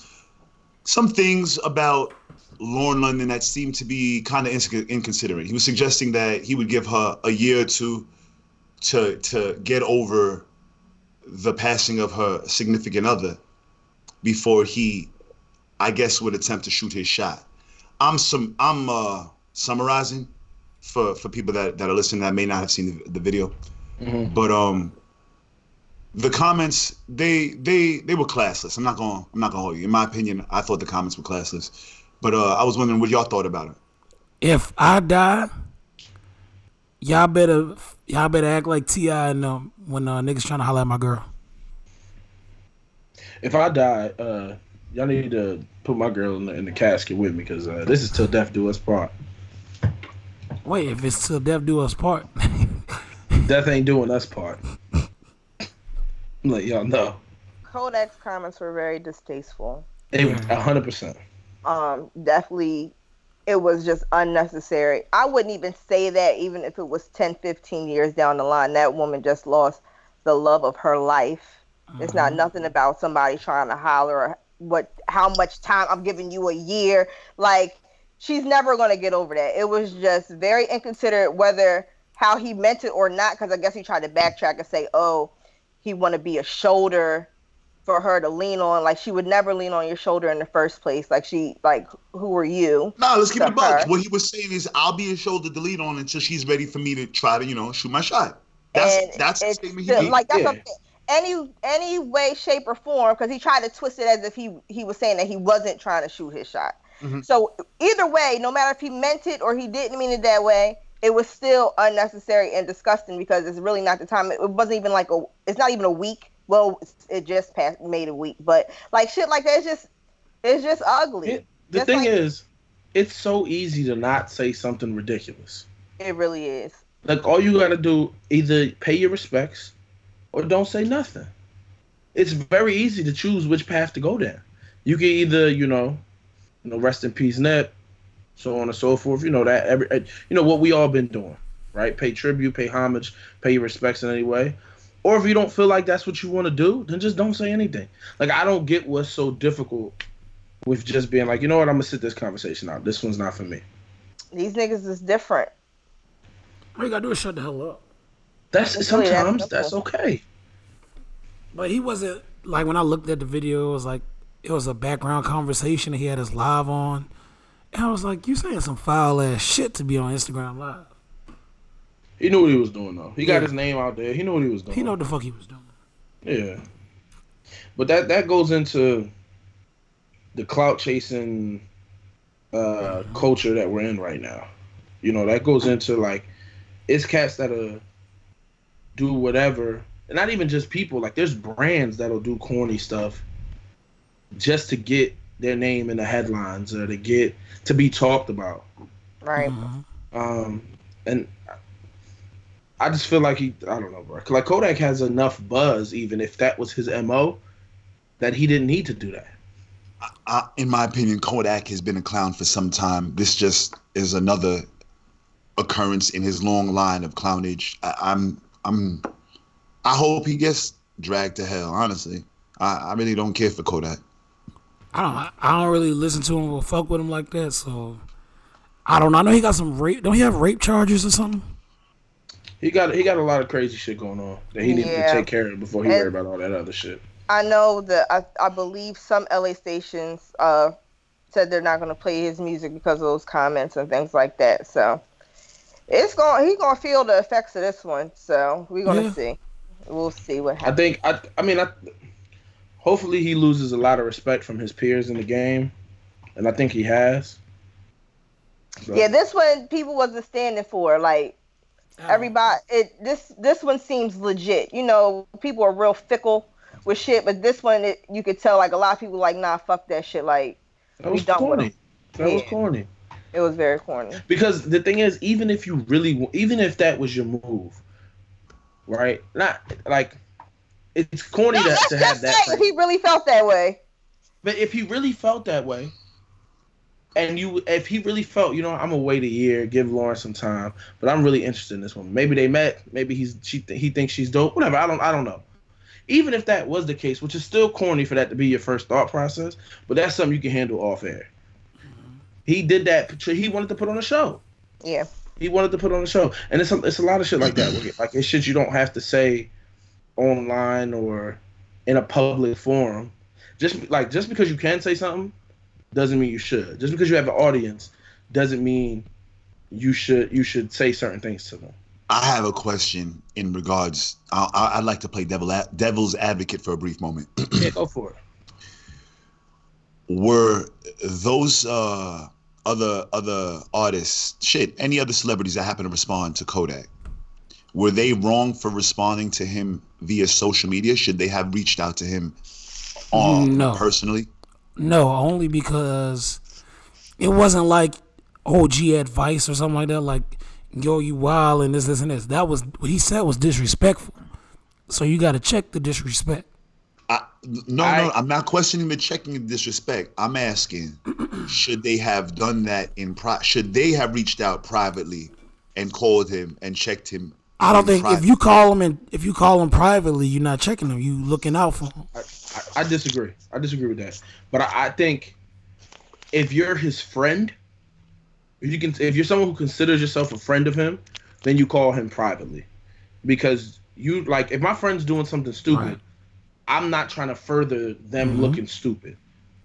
some things about Lauren London that seemed to be kind of inconsiderate. He was suggesting that he would give her a year or two to to get over the passing of her significant other before he, I guess, would attempt to shoot his shot. I'm some I'm uh, summarizing for for people that, that are listening that may not have seen the, the video, but um, the comments they they they were classless. I'm not going I'm not gonna hold you. In my opinion, I thought the comments were classless, but uh, I was wondering what y'all thought about it.
If I die, y'all better y'all better act like Ti and um, when uh, niggas trying to holler at my girl.
If I die, uh, y'all need to put my girl in the, in the casket with me because uh, this is till death do us part.
Wait, if it's till death do us part. *laughs*
Death ain't doing us part. Let y'all know.
Kodak's comments were very distasteful.
It was a hundred percent.
Um, definitely, it was just unnecessary. I wouldn't even say that even if it was 10, 15 years down the line. That woman just lost the love of her life. It's not nothing about somebody trying to holler or what how much time I'm giving you a year. Like she's never gonna get over that. It was just very inconsiderate whether how he meant it or not, because I guess he tried to backtrack and say, oh, he want to be a shoulder for her to lean on. Like she would never lean on your shoulder in the first place. Like she, like who are you?
No, let's keep it buck. What he was saying is, I'll be a shoulder to lean on until she's ready for me to try to, you know, shoot my shot. That's
And
that's the
it's
statement he made.
like that's
Yeah.
what any any way, shape, or form, because he tried to twist it as if he he was saying that he wasn't trying to shoot his shot.
Mm-hmm.
So either way, no matter if he meant it or he didn't mean it that way, it was still unnecessary and disgusting because it's really not the time. It, it wasn't even like a. It's not even a week. Well, it just passed made a week, but like shit like that, it's just it's just ugly.
It- the
Just
thing
like-
is, it's so easy to not say something ridiculous.
It really is.
Like all you gotta do, either pay your respects or don't say nothing. It's very easy to choose which path to go down. You can either, you know, you know, rest in peace, Nip, so on and so forth. You know that every, you know what we all been doing, right? Pay tribute, pay homage, pay your respects in any way. Or if you don't feel like that's what you want to do, then just don't say anything. Like I don't get what's so difficult with just being like, you know what, I'm gonna sit this conversation out. This one's not for me.
These niggas is different.
All you gotta do is shut the hell up.
That's
It's
sometimes that's okay.
But he wasn't like when I looked at the video, it was like it was a background conversation. He had his live on, and I was like, "You saying some foul ass shit to be on Instagram live?"
He knew what he was doing though. He got
Yeah.
his name out there. He knew what he was doing.
He know what the fuck he was doing.
Yeah. But that that goes into the clout chasing uh culture that we're in right now. You know, that goes into like it's cats that'll do whatever. And not even just people, like there's brands that'll do corny stuff just to get their name in the headlines or to get to be talked about.
Right.
Um, and I just feel like he, I don't know, bro. Like Kodak has enough buzz, even if that was his mo, that he didn't need to do that.
I, in my opinion, Kodak has been a clown for some time. This just is another occurrence in his long line of clownage. I, I'm, I'm, I hope he gets dragged to hell. Honestly, I, I really don't care for Kodak.
I don't. I don't really listen to him or fuck with him like that. So I don't know. I know he got some rape. Don't he have rape charges or something?
He got he got a lot of crazy shit going on that he needed
Yeah.
to take care of before he
And-
worried about all that other shit.
I know that I, I believe some LA stations uh said they're not gonna play his music because of those comments and things like that. So it's going he gonna feel the effects of this one. So we're gonna
Yeah.
see. We'll see what happens.
I think I I mean I hopefully he loses a lot of respect from his peers in the game, and I think he has. So,
Yeah, this one people wasn't standing for. Like Oh. everybody it this this one seems legit. You know, people are real fickle with shit, but this one it, you could tell like a lot of people like, nah, fuck that shit. Like
that was
we with
corny.
him.
That was corny.
it was very corny.
Because the thing is, even if you really, even if that was your move, right? Not like it's corny to, to have that.
if he really felt that way.
But if he really felt that way, and you, if he really felt, you know, I'm gonna wait a year, give Lauren some time, but I'm really interested in this woman. Maybe they met. Maybe he's she th- he thinks she's dope. Whatever. I don't. I don't know. Even if that was the case, which is still corny for that to be your first thought process, but that's something you can handle off air. Mm-hmm. He did that. He wanted to put on a show.
Yeah.
He wanted to put on a show, and it's a, it's a lot of shit like that. Like it's shit you don't have to say online or in a public forum. Just like just because you can say something doesn't mean you should. Just because you have an audience doesn't mean you should you should say certain things to them.
I have a question in regards. I, I, I'd like to play devil a, devil's advocate for a brief moment. *clears throat*
yeah, go for it.
Were those uh, other other artists, shit, any other celebrities that happen to respond to Kodak, were they wrong for responding to him via social media? Should they have reached out to him on
No.
personally?
No, only because it wasn't like OG advice or something like that. Like, yo, you wild and this, this, and this. That was what he said was disrespectful. So you got to check the disrespect.
I, no, no,
I-
I'm not questioning the checking of disrespect. I'm asking, *clears throat* should they have done that in pri- Should they have reached out privately and called him and checked him?
I don't
in
think if you call him and if you call him privately, you're not checking him. You looking out for him.
I, I disagree. I disagree with that. But I, I think if you're his friend, if you can, if you're someone who considers yourself a friend of him, then you call him privately, because you like if my friend's doing something stupid,
Right.
I'm not trying to further them
Mhm.
looking stupid.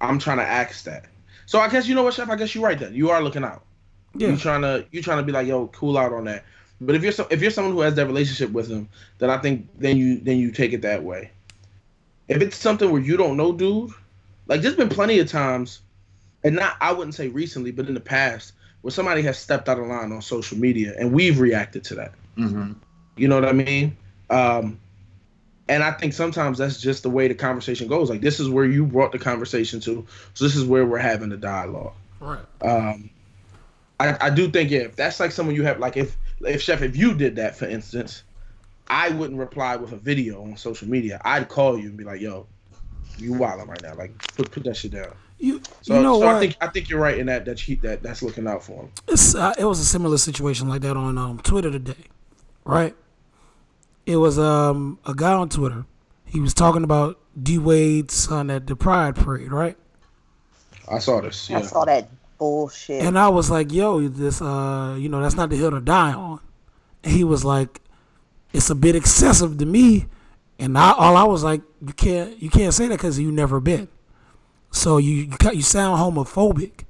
I'm trying to ask that. So I guess you know what, chef. I guess you're right. Then you are looking out.
Yeah.
You trying to you trying to be like, yo, cool out on that. But if you're so, if you're someone who has that relationship with him, then I think then you then you take it that way. If it's something where you don't know, dude, like there's been plenty of times, and not I wouldn't say recently, but in the past, where somebody has stepped out of line on social media, and we've reacted to that.
Mm-hmm.
You know what I mean? Um, and I think sometimes that's just the way the conversation goes. Like this is where you brought the conversation to, so this is where we're having the dialogue.
Right.
Um, I, I do think yeah, if that's like someone you have like if if chef if you did that for instance, I wouldn't reply with a video on social media. I'd call you and be like, yo, you wilding right now. Like put put that shit down.
You
So,
you know
so
what?
I think I think you're right in that that he, that that's looking out for him.
It's, uh, it was a similar situation like that on um, Twitter today, right? It was um, a guy on Twitter. He was talking about D Wade's son at the Pride Parade, right?
I saw this.
I saw that bullshit.
And I was like, "Yo, this, uh, you know, that's not the hill to die on." And he was like, "It's a bit excessive to me." And I, all I was like, "You can't, you can't say that because you never been." So you, you you sound homophobic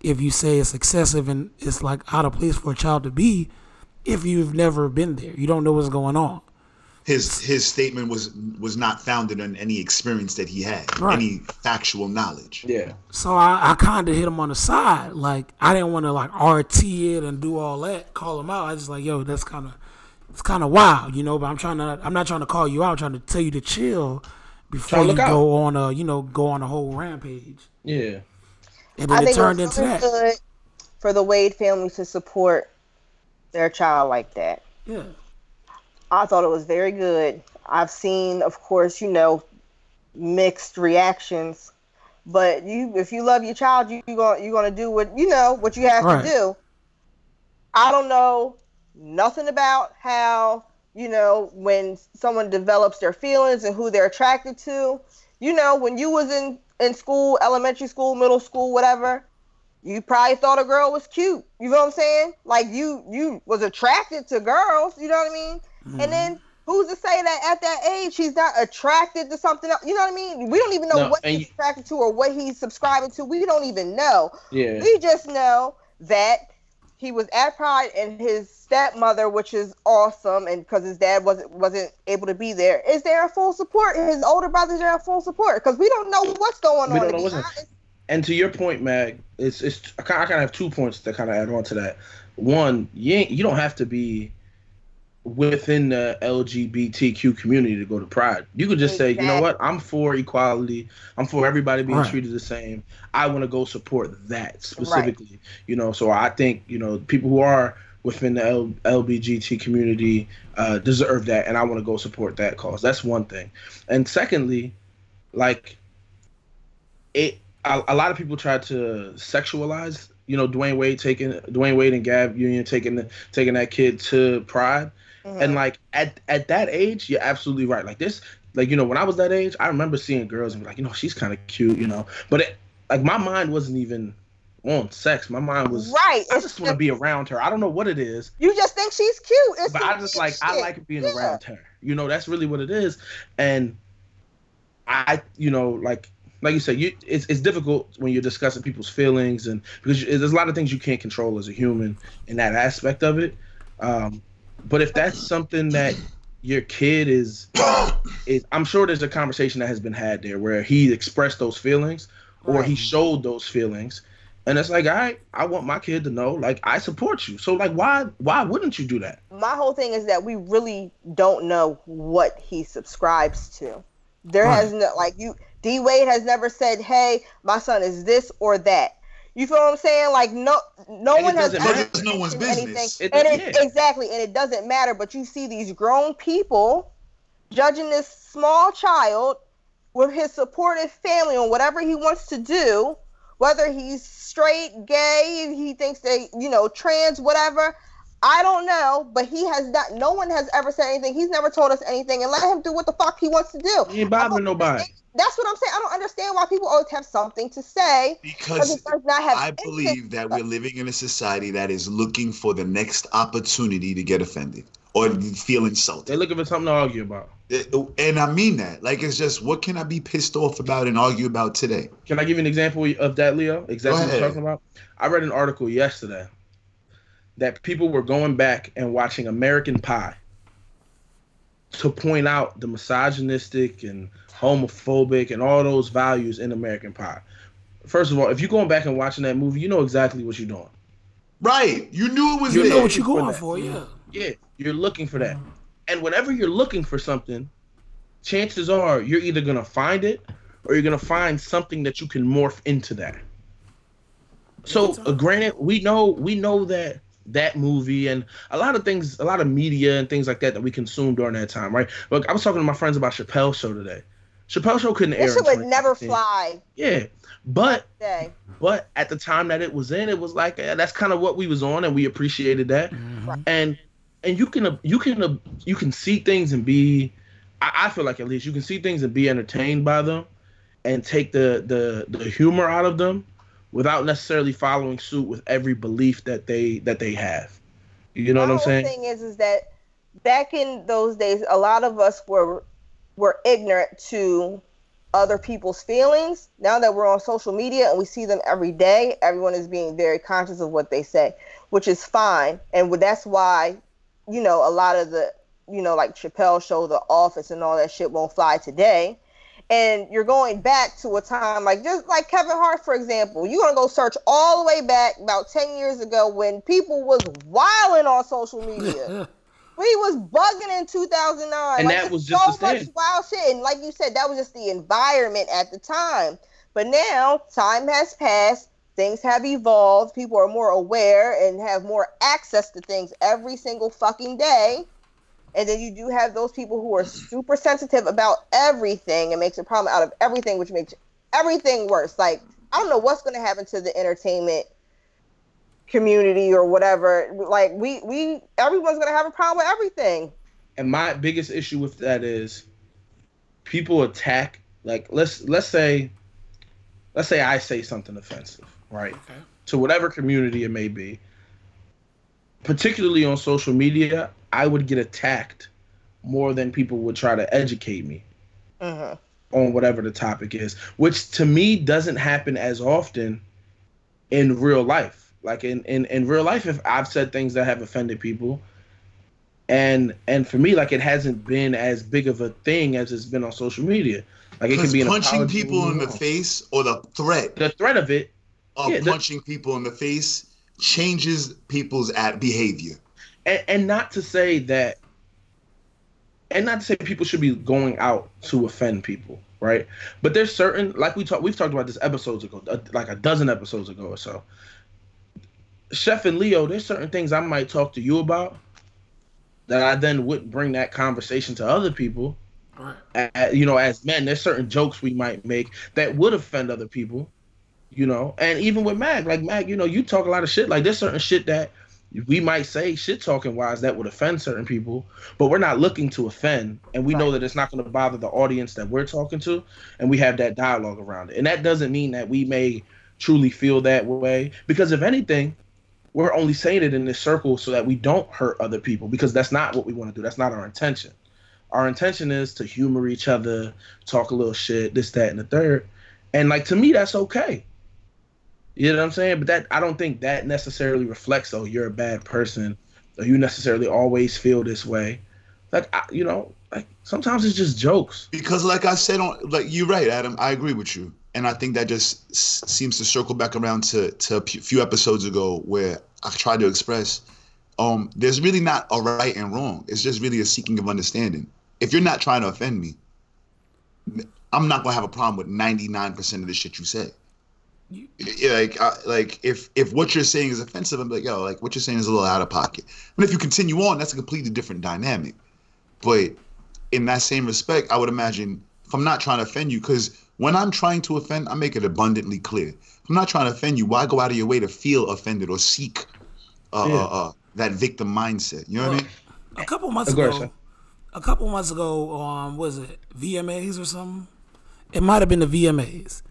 if you say it's excessive and it's like out of place for a child to be if you've never been there. You don't know what's going on.
His his statement was was not founded on any experience that he had,
Right.
any factual knowledge.
Yeah.
So I, I kind of hit him on the side. Like I didn't want to like RT it and do all that, call him out. I just like, yo, that's kind of it's kind of wild, you know. But I'm trying to, I'm not trying to call you out. I'm trying to tell you to chill before
Tryna
you
look out.
go on a, you know, go on a whole rampage.
Yeah.
And
I
it turned into that.
for the Wade family to support their child like that.
Yeah,
I thought it was very good. I've seen, of course, you know, mixed reactions, but you, if you love your child, you you going you're gonna do what you know what you have
Right.
to do. I don't know nothing about how you know when someone develops their feelings and who they're attracted to. You know, when you was in in school, elementary school, middle school, whatever, you probably thought a girl was cute. You know what I'm saying? Like you you was attracted to girls. You know what I mean?
Mm-hmm.
And then who's to say that at that age he's not attracted to something else? You know what I mean? We don't even know
No,
what he's
you-
attracted to or what he's subscribing to. We don't even know.
Yeah.
We just know that he was at Pride and his stepmother, which is awesome, and because his dad wasn't wasn't able to be there, is there in full support. His older brothers are in full support because we don't know what's going
We
on.
don't know what's-. And to your point, Mag, it's it's I kind of have two points that kind of add on to that. One, you ain't, you don't have to be within the LGBTQ community to go to Pride. You could just say, you know what, I'm for equality. I'm for everybody being
Right.
treated the same. I want to go support that specifically. You know, so I think you know people who are within the L- LBGT community uh, deserve that, and I want to go support that cause. That's one thing. And secondly, like it a, a lot of people try to sexualize you know Dwyane Wade taking Dwyane Wade and Gab Union taking the, taking that kid to Pride and like at at that age you're absolutely right like this like you know when I was that age I remember seeing girls and be like you know she's kind of cute you know but it, like my mind wasn't even on sex my mind was
Right.
I just want to be around her I don't know what it is
You just think she's cute. It's
but I just like I like being
Yeah.
around her. You know, that's really what it is. And I, you know, like like you said, you it's it's difficult when you're discussing people's feelings and because you, there's a lot of things you can't control as a human in that aspect of it. Um, but if that's something that your kid is is I'm sure there's a conversation that has been had there where he expressed those feelings or he showed those feelings and it's like all right I want my kid to know like I support you so like why why wouldn't you do that
my whole thing is that we really don't know what he subscribes to. There
Right.
has no like you D Wade has never said, "Hey, my son is this or that." You feel what I'm saying? Like no, no
And it
one has
doesn't
ever
matter.
It's no one's
said
business.
It-
and it,
yeah.
exactly, and it doesn't matter. But you see these grown people judging this small child with his supportive family on whatever he wants to do, whether he's straight, gay, he thinks they, you know, trans, whatever. I don't know, but he has not. No one has ever said anything. He's never told us anything, and let him do what the fuck he wants to do.
He ain't bothering nobody.
That's what I'm saying. I don't understand why people always have something to say
because
it does not have
I believe that we're living in a society that is looking for the next opportunity to get offended or feel insulted.
They're looking for something to argue about.
And I mean that. Like it's just what can I be pissed off about and argue about today?
Can I give you an example of that, Leo? Exactly what
ahead.
I'm talking about. I read an article yesterday that people were going back and watching American Pie to point out the misogynistic and homophobic and all those values in American Pie. First of all, if you're going back and watching that movie, you know exactly what you're doing.
Right. You knew it was
You
You
there.
know what you're
for
going
that.
for, yeah.
Yeah, you're looking for that. And whenever you're looking for something, chances are you're either going to find it or you're going to find something that you can morph into that. So, uh, granted, we know we know that that movie and a lot of things, a lot of media and things like that that we consumed during that time, right? Look, I was talking to my friends about Chappelle's show today. Chappelle's show couldn't air.
This would never fly
Yeah, but
today.
but at the time that it was in, it was like eh, that's kind of what we was on, and we appreciated that. Mm-hmm. And and you can uh, you can uh, you can see things and be, I, I feel like at least you can see things and be entertained by them, and take the the the humor out of them, without necessarily following suit with every belief that they that they have. You know
My
what I'm saying?
The thing is, is that back in those days, a lot of us were were ignorant to other people's feelings. Now that we're on social media and we see them every day, everyone is being very conscious of what they say, which is fine. And that's why, you know, a lot of the, you know, like Chappelle show, The Office, and all that shit won't fly today. And you're going back to a time like just like Kevin Hart, for example. You're gonna go search all the way back about 10 years ago when people was wilding on social media. *laughs* We was bugging in 2009.
And
like,
that was just
so
the
much wild shit. And like you said, that was just the environment at the time. But now time has passed. Things have evolved. People are more aware and have more access to things every single fucking day. And then you do have those people who are super sensitive about everything and makes a problem out of everything, which makes everything worse. Like, I don't know what's going to happen to the entertainment community or whatever. Like, we, we, everyone's going to have a problem with everything.
and my biggest issue with that is people attack like let's let's say let's say I say something offensive, right?
Okay.
To whatever community it may be. Particularly on social media, I would get attacked more than people would try to educate me
Mhm.
on whatever the topic is, which to me doesn't happen as often in real life. Like in, in, in real life, if I've said things that have offended people, and and for me, like it hasn't been as big of a thing as it's been on social media. Like it can be
punching
apology,
people in the face or the threat
The threat of it,
of
Yeah, the-
punching people in the face changes people's at behavior.
and, and not to say that, and not to say people should be going out to offend people, right? But there's certain, like we talked, we've talked about this episodes ago, like a dozen episodes ago or so. Chef and Leo, there's certain things I might talk to you about that I then wouldn't bring that conversation to other people.
Right.
You know, as men, there's certain jokes we might make that would offend other people. You know, and even with Mag, like Mag, you know, you talk a lot of shit. Like there's certain shit that we might say shit talking wise that would offend certain people, but we're not looking to offend, and we know that it's not going to bother the audience that we're talking to, and we have that dialogue around it. And that doesn't mean that we may truly feel that way, because if anything, we're only saying it in this circle so that we don't hurt other people, because that's not what we want to do. That's not our intention. Our intention is to humor each other, talk a little shit, this, that, and the third. And like to me, that's okay. You know what I'm saying? But that I don't think that necessarily reflects, oh, you're a bad person, or you necessarily always feel this way. Like I, you know, like sometimes it's just jokes.
Because, like I said, on like you're right, Adam. I agree with you, and I think that just s- seems to circle back around to to a few episodes ago where I tried to express. Um, there's really not a right and wrong. It's just really a seeking of understanding. If you're not trying to offend me, I'm not gonna have a problem with 99% of the shit you say. Yeah, like, I, like if if what you're saying is offensive, I'm like, yo, like what you're saying is a little out of pocket. But if you continue on, that's a completely different dynamic. But in that same respect, I would imagine if I'm not trying to offend you, because when I'm trying to offend, I make it abundantly clear. If I'm not trying to offend you, why go out of your way to feel offended or seek uh,
Yeah.
uh, uh, that victim mindset. You know what I mean?
A couple months
Go ahead,
ago, a couple months ago, um, was it VMAs or something? It might have been the VMAs,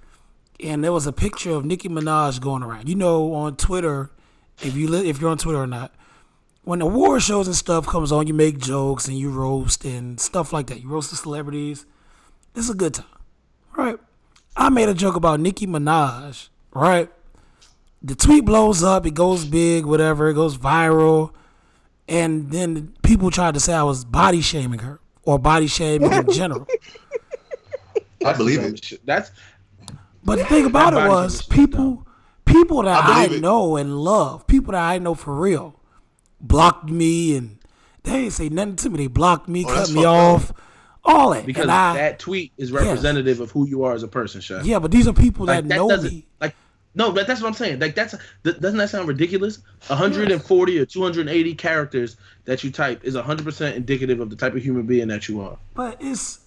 and there was a picture of Nicki Minaj going around. You know, on Twitter, if you li- if you're on Twitter or not, when award shows and stuff comes on, you make jokes and you roast and stuff like that. You roast the celebrities. It's a good time, right? I made a joke about Nicki Minaj, right? The tweet blows up, it goes big, whatever, it goes viral, and then people tried to say I was body shaming her or body shaming in general. *laughs*
I believe
That's
it.
That's
But the thing about it was
shaming shit,
people people that
I
I,
believe it.
know and love, people that I know for real, blocked me and they didn't say nothing to me. They blocked me,
Oh,
cut me
fucked up.
off, all that.
because
and I,
that tweet is representative of who you are as a person, Chef.
yeah, but these are people
like
that,
that
know me.
like no, but that's what I'm saying. Like that's th- doesn't that sound ridiculous? 140 or 280 characters that you type is 100% indicative of the type of human being that you are.
But it's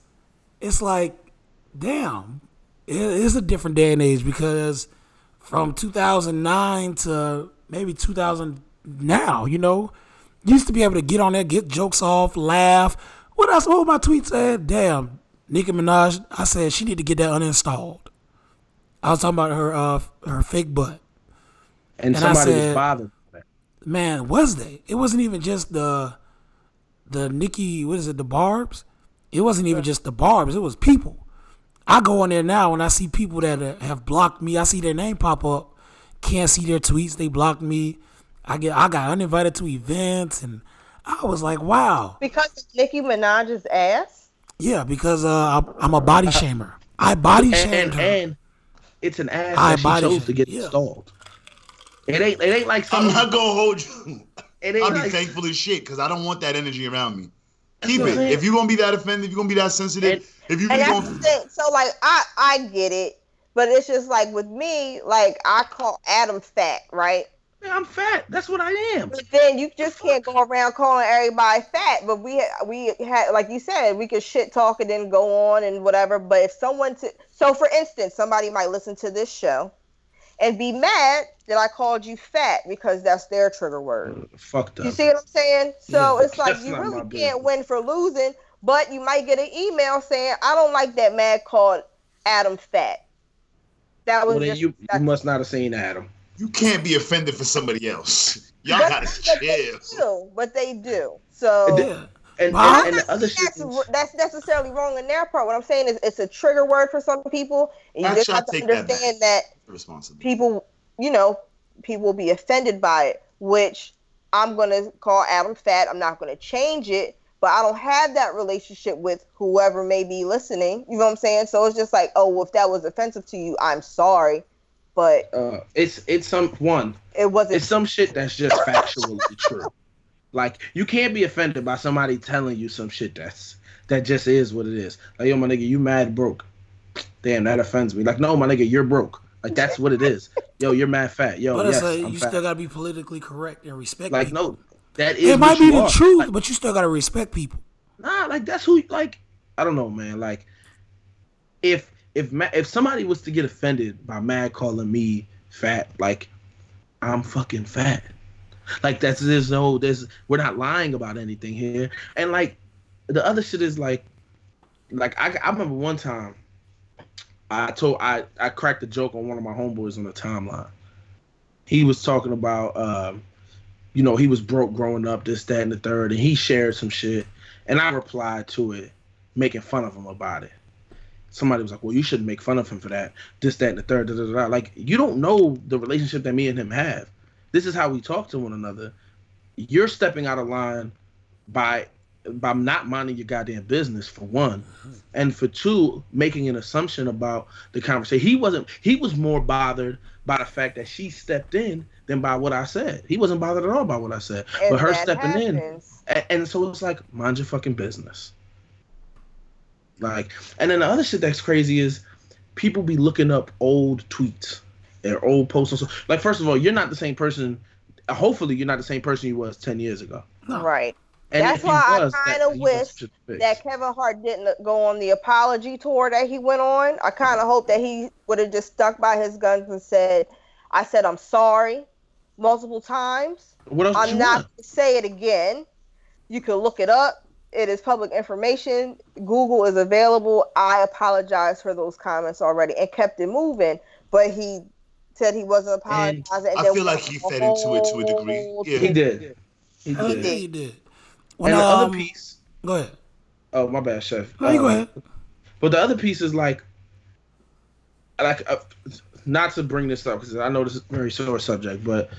it's like, damn, it is a different day and age because from 2009 to maybe 2000 now, you know, you used to be able to get on there, get jokes off, laugh. What else? What my tweet said? Damn, Nicki Minaj. I said she need to get that uninstalled. I was talking about her uh her fake butt.
And,
And I
somebody
said-
was bothered.
Man, was they? It wasn't even just the the Nicki, what is it, the Barbs? It wasn't even just the Barbs, it was people. I go on there now and I see people that uh, have blocked me. I see their name pop up. Can't see their tweets. They blocked me. I get I got uninvited to events and I was like, wow.
Because of Nicki Minaj's ass.
Yeah, because uh, I'm- I'm a body shamer. I body
And,
shamed
and,
her.
and it's an ass
I
that she
body
chose
shame,
to get
yeah.
installed. It ain't it ain't like
I'm not gonna hold you.
it ain't
I'll be
like,
thankful as shit because I don't want that energy around me. Keep it. If you're gonna be that offended, if you're gonna be that sensitive,
And-
if you
And
be
that's
going
the thing. So like I I get it, but it's just like with me, like I call Adam fat, right?
Man, I'm fat. That's what I am.
But then you just can't go around calling everybody fat. But we we had like you said, we could shit talk and then go on and whatever. But if someone to so for instance, somebody might listen to this show and be mad that I called you fat because that's their trigger word.
Uh,
fucked
up.
You see what I'm saying? So
Yeah,
it's like you really can't
business.
win for losing, but you might get an email saying, I don't like that man called Adam fat. That was
Well, then
just
you, you must not have seen Adam.
you can't be offended for somebody else. *laughs* Y'all
but,
gotta
but they
chill.
do, but they do. So
yeah.
And, and, and the other
that's,
is,
that's necessarily wrong in their part. What I'm saying is it's a trigger word for some people. And you just have to
take that
understand that
Responsible.
people, you know, people will be offended by it, which I'm going to call Adam fat. I'm not going to change it, but I don't have that relationship with whoever may be listening. You know what I'm saying? So it's just like, oh, well, if that was offensive to you, I'm sorry. But
uh, it's it's some one.
it wasn't.
It's some shit that's just factually true. Like you can't be offended by somebody telling you some shit that's that just is what it is. Like yo, my nigga, you mad broke. Damn, that offends me. Like no, my nigga, you're broke. Like that's what it is. Yo, you're mad fat. Yo,
But
yes,
like you
fat.
still gotta be politically correct and respect
like
people.
no, that is.
it might be the
are.
truth,
Like,
but you still gotta respect people.
Nah, like that's who. Like I don't know, man. Like if if if somebody was to get offended by Mad calling me fat, like I'm fucking fat. Like that's there's no there's we're not lying about anything here. And like the other shit is like like I I remember one time I told I I cracked a joke on one of my homeboys on the timeline. He was talking about um you know, he was broke growing up, this, that, and the third, and he shared some shit. And I replied to it, making fun of him about it. Somebody was like, Well, you shouldn't make fun of him for that. This, that, and the third. Da, da, da. Like, you don't know the relationship that me and him have. This is how we talk to one another. You're stepping out of line by by not minding your goddamn business for one, and for two, making an assumption about the conversation. He wasn't. He was more bothered by the fact that she stepped in than by what I said. He wasn't bothered at all by what I said.
and
but her stepping in, and, and so it's like, mind your fucking business. Like, and then the other shit that's crazy is people be looking up old tweets or old posts. and so- Like, first of all, you're not the same person. Hopefully, you're not the same person you was ten years ago.
No.
Right.
And
That's why I
was, that-
kinda wish that Kevin Hart didn't go on the apology tour that he went on. I kind of hope that he would have just stuck by his guns and said, "I said I'm sorry. multiple times.
What else?
I'm not gonna say it again. You can look it up. It is public information. Google is available. I apologize for those comments already and kept it moving. But he said he wasn't
And
apologizing. And
I feel like he fed into it to a degree. Yeah.
He did. He
Hell
did.
yeah, he did. When,
and the
um,
other piece.
Go ahead.
Oh, my bad, chef.
No, you go
Um,
ahead.
But the other piece is like, like, uh, not to bring this up because I know this is a very sore subject, but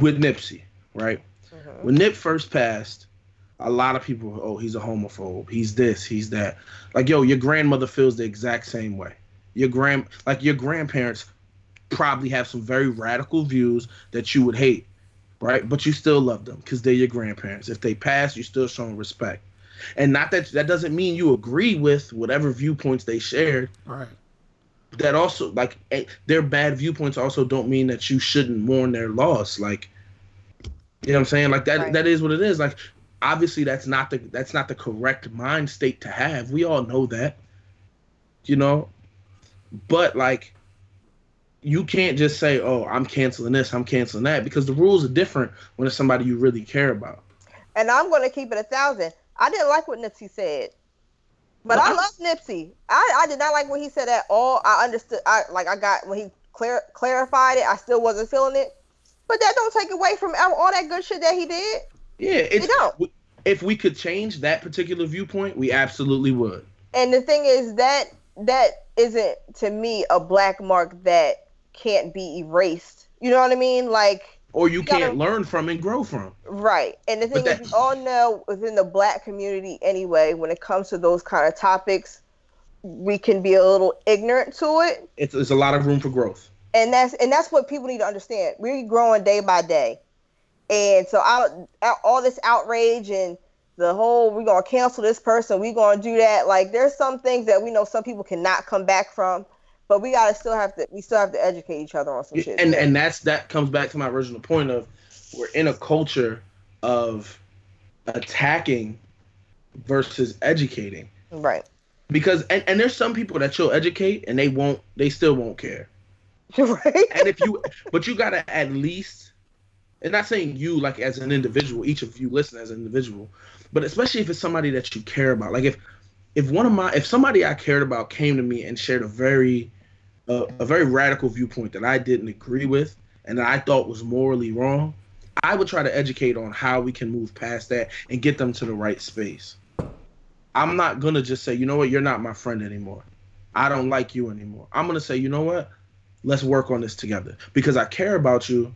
with Nipsey, right?
Mhm.
When Nip first passed, a lot of people, oh, he's a homophobe. He's this, he's that. Like, yo, your grandmother feels the exact same way. Your grand, like your grandparents, probably have some very radical views that you would hate, right? But you still love them because they're your grandparents. If they pass, you're still show them respect. And not that that doesn't mean you agree with whatever viewpoints they shared.
Right.
That also like eh, their bad viewpoints also don't mean that you shouldn't mourn their loss. Like you know what I'm saying? Like that
Right.
that is what it is. Like obviously that's not the that's not the correct mind state to have. We all know that. You know? But like you can't just say, "Oh, I'm canceling this, I'm canceling that," because the rules are different when it's somebody you really care about.
And I'm gonna keep it a thousand. I didn't like what Nipsey said. But
Well,
I
I-
love Nipsey. I, I did not like what he said at all. I understood I like I got when he clear clarified it, I still wasn't feeling it. But that don't take away from all that good shit that he did.
Yeah, it's
don't.
if we could change that particular viewpoint, we absolutely would.
And the thing is that that isn't to me a black mark that can't be erased. You know what I mean? Like
Or you
You gotta-
can't learn from and grow from.
Right. And the thing is,
that-
we all know within the black community anyway, when it comes to those kind of topics, we can be a little ignorant to it.
It's, it's a lot of room for growth.
And that's and that's what people need to understand. We're growing day by day. And so out all this outrage and the whole we're gonna cancel this person, we're gonna do that. Like there's some things that we know some people cannot come back from, but we gotta still have to we still have to educate each other on some shit.
And and that's that comes back to my original point of we're in a culture of attacking versus educating.
right.
Because and, and there's some people that you'll educate and they won't they still won't care. *laughs*
right.
and if you but you gotta at least and not saying you like as an individual each of you listen as an individual but especially if it's somebody that you care about like if if one of my if somebody i cared about came to me and shared a very uh, a very radical viewpoint that i didn't agree with and that i thought was morally wrong i would try to educate on how we can move past that and get them to the right space. I'm not gonna just say you know what? You're not my friend anymore. I don't like you anymore. I'm gonna say you know what? Let's work on this together because I care about you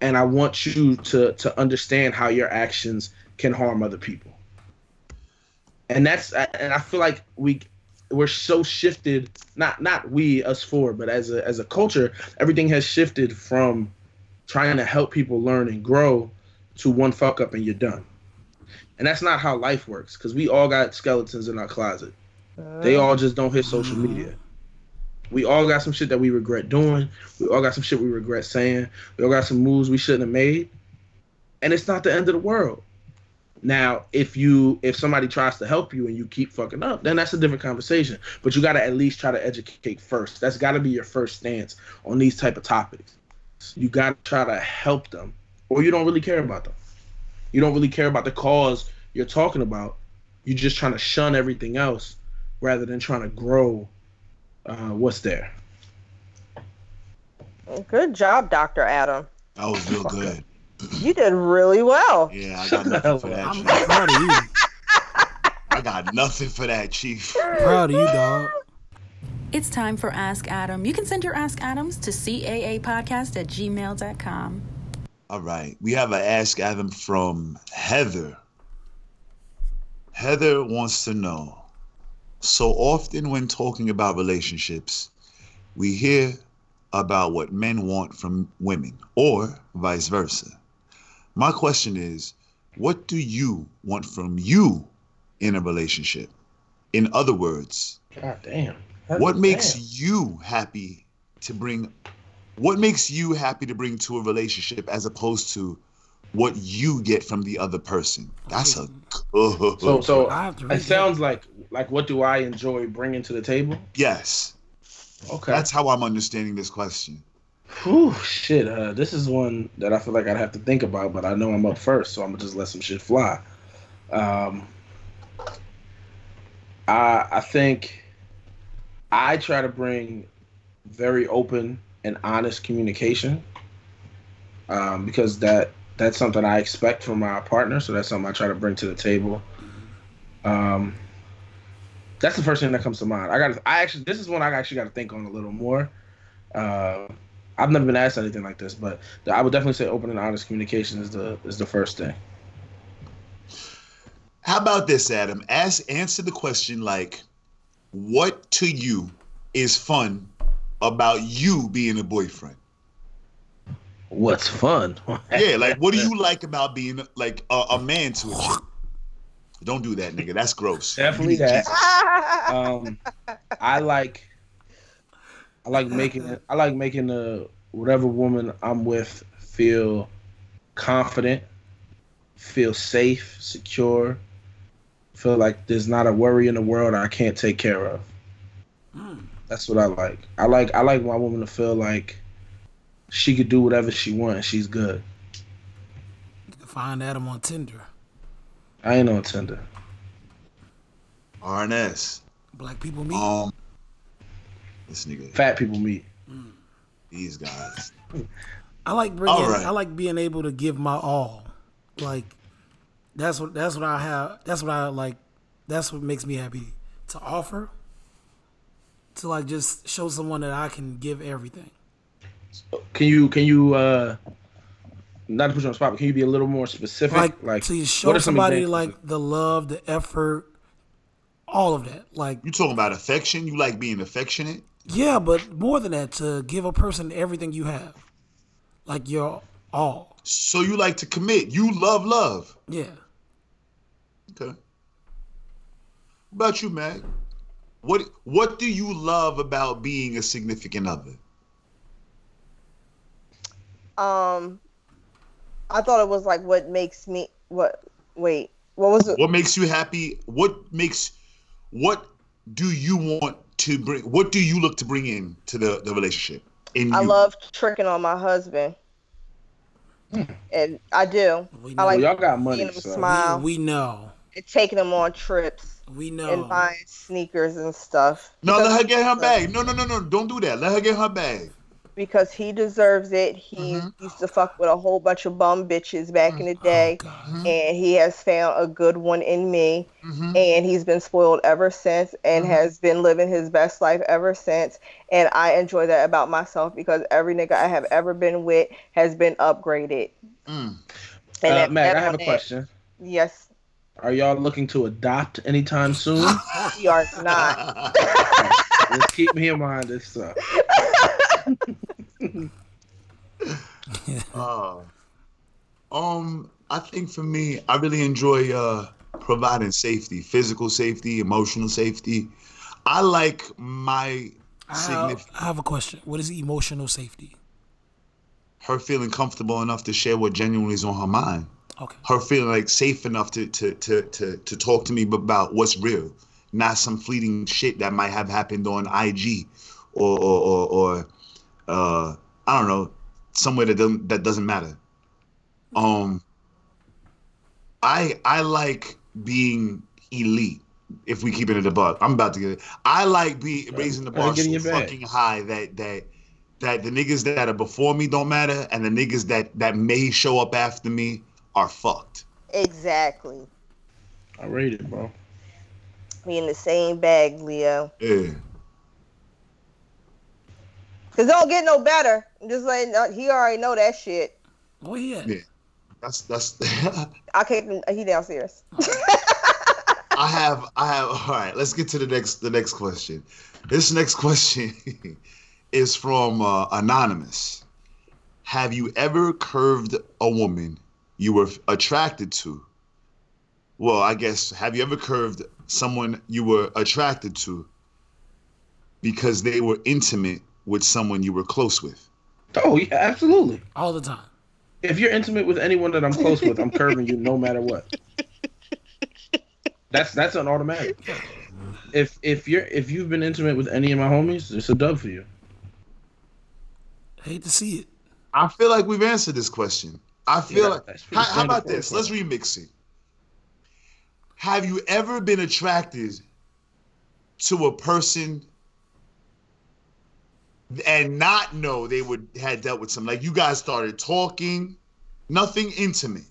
and I want you to to understand how your actions can harm other people. And that's and I feel like we we're so shifted not not we us four but as a as a culture everything has shifted from trying to help people learn and grow to one fuck up and you're done. And that's not how life works cuz we all got skeletons in our closet. They all just don't hit social media. We all got some shit that we regret doing. We all got some shit we regret saying. We all got some moves we shouldn't have made. And it's not the end of the world. Now, if you if somebody tries to help you and you keep fucking up, then that's a different conversation. But you gotta at least try to educate first. That's gotta be your first stance on these type of topics. You gotta try to help them. Or you don't really care about them. You don't really care about the cause you're talking about. You're just trying to shun everything else rather than trying to grow uh, what's there.
Good job, Dr. Adam.
That was real good.
You did really well.
Yeah, I got nothing for that.
I'm
Chief.
proud of you.
I got nothing for that, Chief.
Proud of you, dog.
It's time for Ask Adam. You can send your Ask Adams to caapodcast at gmail.com.
All right. We have an Ask Adam from Heather. Heather wants to know so often when talking about relationships, we hear about what men want from women or vice versa. My question is what do you want from you in a relationship? In other words,
God damn.
what makes you happy to bring what makes you happy to bring to a relationship as opposed to what you get from the other person that's a good
so so
I have to read
it sounds like like what do I enjoy bringing to the table?
yes
Okay.
that's how i'm understanding this question
Whew, shit. Uh, this is one that I feel like I'd have to think about, but I know I'm up first, so I'm gonna just let some shit fly. Um, I I think I try to bring very open and honest communication um, because that that's something I expect from my partner. So that's something I try to bring to the table. Um, that's the first thing that comes to mind. I got. I actually. This is one I actually got to think on a little more. Uh, I've never been asked anything like this, but I would definitely say open and honest communication is the is the first thing.
How about this, Adam? Ask answer the question like, what to you is fun about you being a boyfriend?
What's fun?
yeah, like what do you *laughs* like about being like a, a man to a chick? Don't do that, nigga. That's gross.
Definitely that. um, I like, I like making. I like making the whatever woman I'm with feel confident, feel safe, secure, feel like there's not a worry in the world I can't take care of. Mm. That's what I like. I like I like my woman to feel like she could do whatever she wants. She's good.
You can find Adam on Tinder.
I ain't on Tinder.
RNS.
Black people meet.
Um, this nigga.
Fat people meet.
Mm. These guys.
I like bringing. Right. I like being able to give my all. Like that's what that's what I have. That's what I like. That's what makes me happy to offer. To like just show someone that I can give everything.
Can you can you uh not to put you on the spot, but can you be a little more specific?
Like, like to show somebody like the love, the effort, all of that. Like
you talking about affection? You like being affectionate?
Yeah, but more than that, to give a person everything you have, like your all.
So you like to commit? You love love?
Yeah.
Okay. What about you, Mag? What What do you love about being a significant other?
Um, I thought it was like what makes me what wait what was it?
What makes you happy? What makes what do you want to bring? What do you look to bring in to the the relationship?
In I you? love tricking on my husband. Hmm. And I do. I like
y'all got money.
So. Smile.
We, we know.
And taking them on trips.
We know.
And buying sneakers and stuff.
No, let her get her bag. No, no, no, no. Don't do that. Let her get her bag
because he deserves it. He mm-hmm. used to fuck with a whole bunch of bum bitches back mm-hmm. in the mm. day, oh, and he has found a good one in me, mm-hmm. and he's been spoiled ever since, and mm-hmm. has been living his best life ever since. And I enjoy that about myself because every nigga I have ever been with has been upgraded.
Mm. And uh, Meg, I have a question.
Yes.
Are y'all looking to adopt anytime soon? *laughs*
we are not. *laughs*
Just keep me in mind this stuff. *laughs* *laughs*
uh, um, I think for me, I really enjoy uh, providing safety, physical safety, emotional safety. I like my.
I have, I have a question. What is emotional safety?
Her feeling comfortable enough to share what genuinely is on her mind.
Okay.
Her feeling like safe enough to to to to, to talk to me about what's real, not some fleeting shit that might have happened on IG or or, or, or uh, I don't know, somewhere that doesn't that doesn't matter. Um, I I like being elite. If we keep it in the buck, I'm about to get it. I like be raising the bar so fucking high that that that the niggas that are before me don't matter, and the niggas that that may show up after me are fucked.
Exactly.
I rate it, bro.
We in the same bag, Leo.
Yeah.
Cause it don't get no better. I'm just like he already know that shit.
Oh yeah.
Yeah. That's that's. *laughs*
I can't. He downstairs.
I have. I have. All right. Let's get to the next. The next question. This next question *laughs* is from uh, anonymous. Have you ever curved a woman you were attracted to? Well, I guess have you ever curved someone you were attracted to because they were intimate with someone you were close with?
Oh yeah, absolutely.
All the time.
If you're intimate with anyone that I'm close with, I'm curving you no matter what. That's that's an automatic. If if you're if you've been intimate with any of my homies, it's a dub for you.
Hate to see it.
I feel like we've answered this question. I feel
Yeah,
like. How, how about
standard
this? Let's remix it. Have you ever been attracted to a person and not know they would had dealt with something? Like you guys started talking, nothing intimate,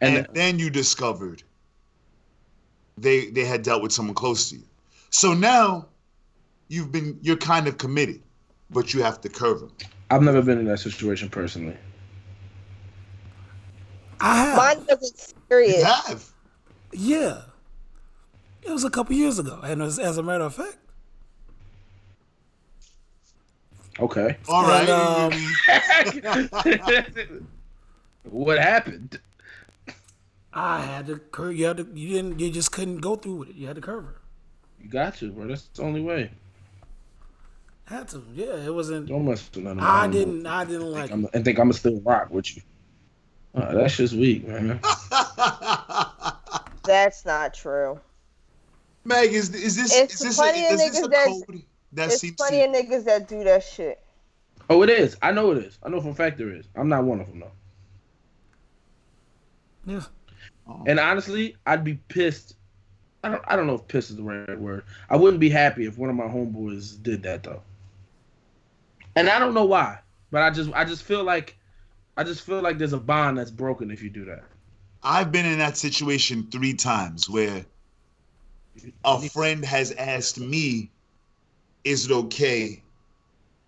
and,
And
then you discovered they they had dealt with someone close to you. So now you've been you're kind of committed, but you have to curve them.
I've never been in that situation personally.
I have.
Mine wasn't
You have.
Yeah. It was a couple years ago. And as, as a matter of fact.
Okay.
All right.
And, um, *laughs*
what happened?
I had to curve. You had to. You didn't. You just couldn't go through with it. You had to curve her.
You got to, bro. That's the only way.
Had to. Yeah. It wasn't.
Don't mess with none of
I didn't. I didn't like.
I'm, and think I'm gonna still rock with you. Uh, that's just weak, man. *laughs*
That's not true.
Meg, is is this
It's
is this
plenty
a, is this a
niggas that-
code
There's
seems
plenty
to,
of niggas that do that shit.
Oh, it is. I know it is. I know for a fact there is. I'm not one of them though.
Yeah. Oh.
And honestly, I'd be pissed. I don't. I don't know if "pissed" is the right word. I wouldn't be happy if one of my homeboys did that though. And I don't know why, but I just, I just feel like, I just feel like there's a bond that's broken if you do that.
I've been in that situation three times where a friend has asked me, "Is it okay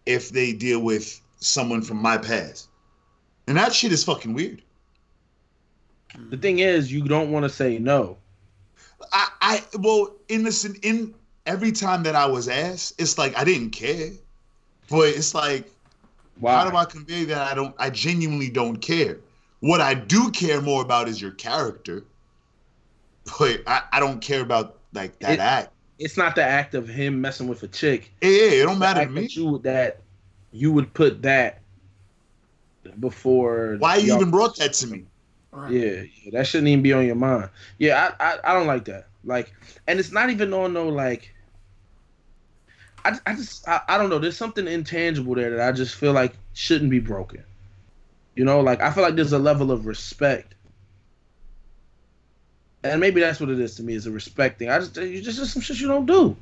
if they deal with someone from my past?" And that shit is fucking weird.
The thing is, you don't want to say no.
I, I well, in this, in every time that I was asked, it's like I didn't care, but it's like
Why?
How do I convey that I don't I genuinely don't care? What I do care more about is your character. But I, I don't care about like that
It-
act.
It's not the act of him messing with a chick.
Yeah, yeah, it don't matter to
act
me.
that you that you would put that before.
Why you even brought that to me?
Right.
Yeah, yeah, that shouldn't even be on your mind. Yeah, I, I, I don't like that. Like, and it's not even on no like. I, I just I, I don't know. There's something intangible there that I just feel like shouldn't be broken. You know, like I feel like there's a level of respect, and maybe that's what it is to me is a respect thing. I just you just just some shit you don't do.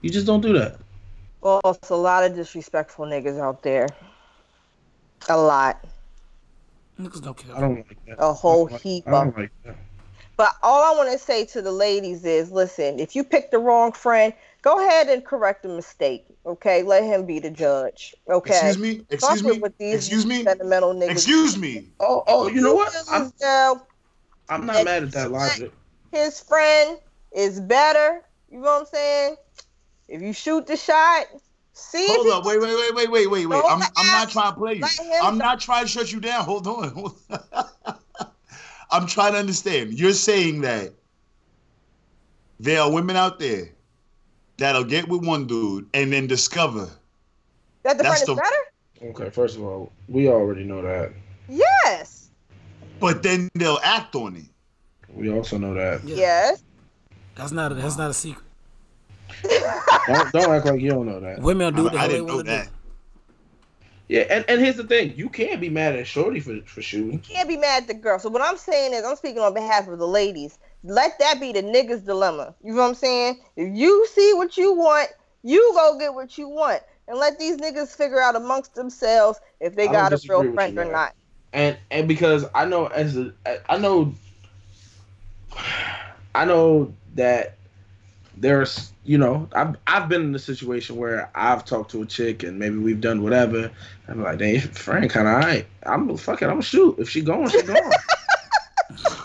You just don't do that.
Well, it's a lot of disrespectful niggas out there. A lot.
Niggas don't care.
I don't like that.
A whole
I don't like-
heap
I don't like that.
But all I want to say to the ladies is listen, if you pick the wrong friend, go ahead and correct the mistake. Okay? Let him be the judge. Okay?
Excuse me? Excuse
Fuck
me?
with these
Excuse me?
Sentimental niggas.
Excuse me.
Oh, oh, you know what? I'm,
Now,
I'm not mad at that logic.
his friend is better. You know what I'm saying? If you shoot the shot, see
Hold
if
up. Wait, wait, wait, wait, wait, wait, wait.
Don't
I'm I'm not trying to play you. I'm not trying to shut you down. Hold on. Hold *laughs* on. I'm trying to understand. You're saying that there are women out there that'll get with one dude and then discover
that the
That's
friend is
the-
better.
Okay, first of all, we already know that.
Yes.
But then they'll act on it.
We also know that.
Yeah.
Yes.
That's not a, that's not a secret. *laughs*
Don't, don't act like you don't know that.
Women do what the
I, I
hell they
didn't know that.
do.
Yeah, and, and here's the thing: you can't be mad at Shorty for for shooting.
You can't be mad at the girl. So what I'm saying is I'm speaking on behalf of the ladies. Let that be the nigga's dilemma. You know what I'm saying? If you see what you want, you go get what you want. And let these niggas figure out amongst themselves if they got a
disagree
real friend or not.
And and because I know as a I know I know that there's you know I've I've been in a situation where I've talked to a chick and maybe we've done whatever. I'm like, dang, friend, kind of alright. I'm fucking. I'm gonna shoot. If she going, she going. *laughs*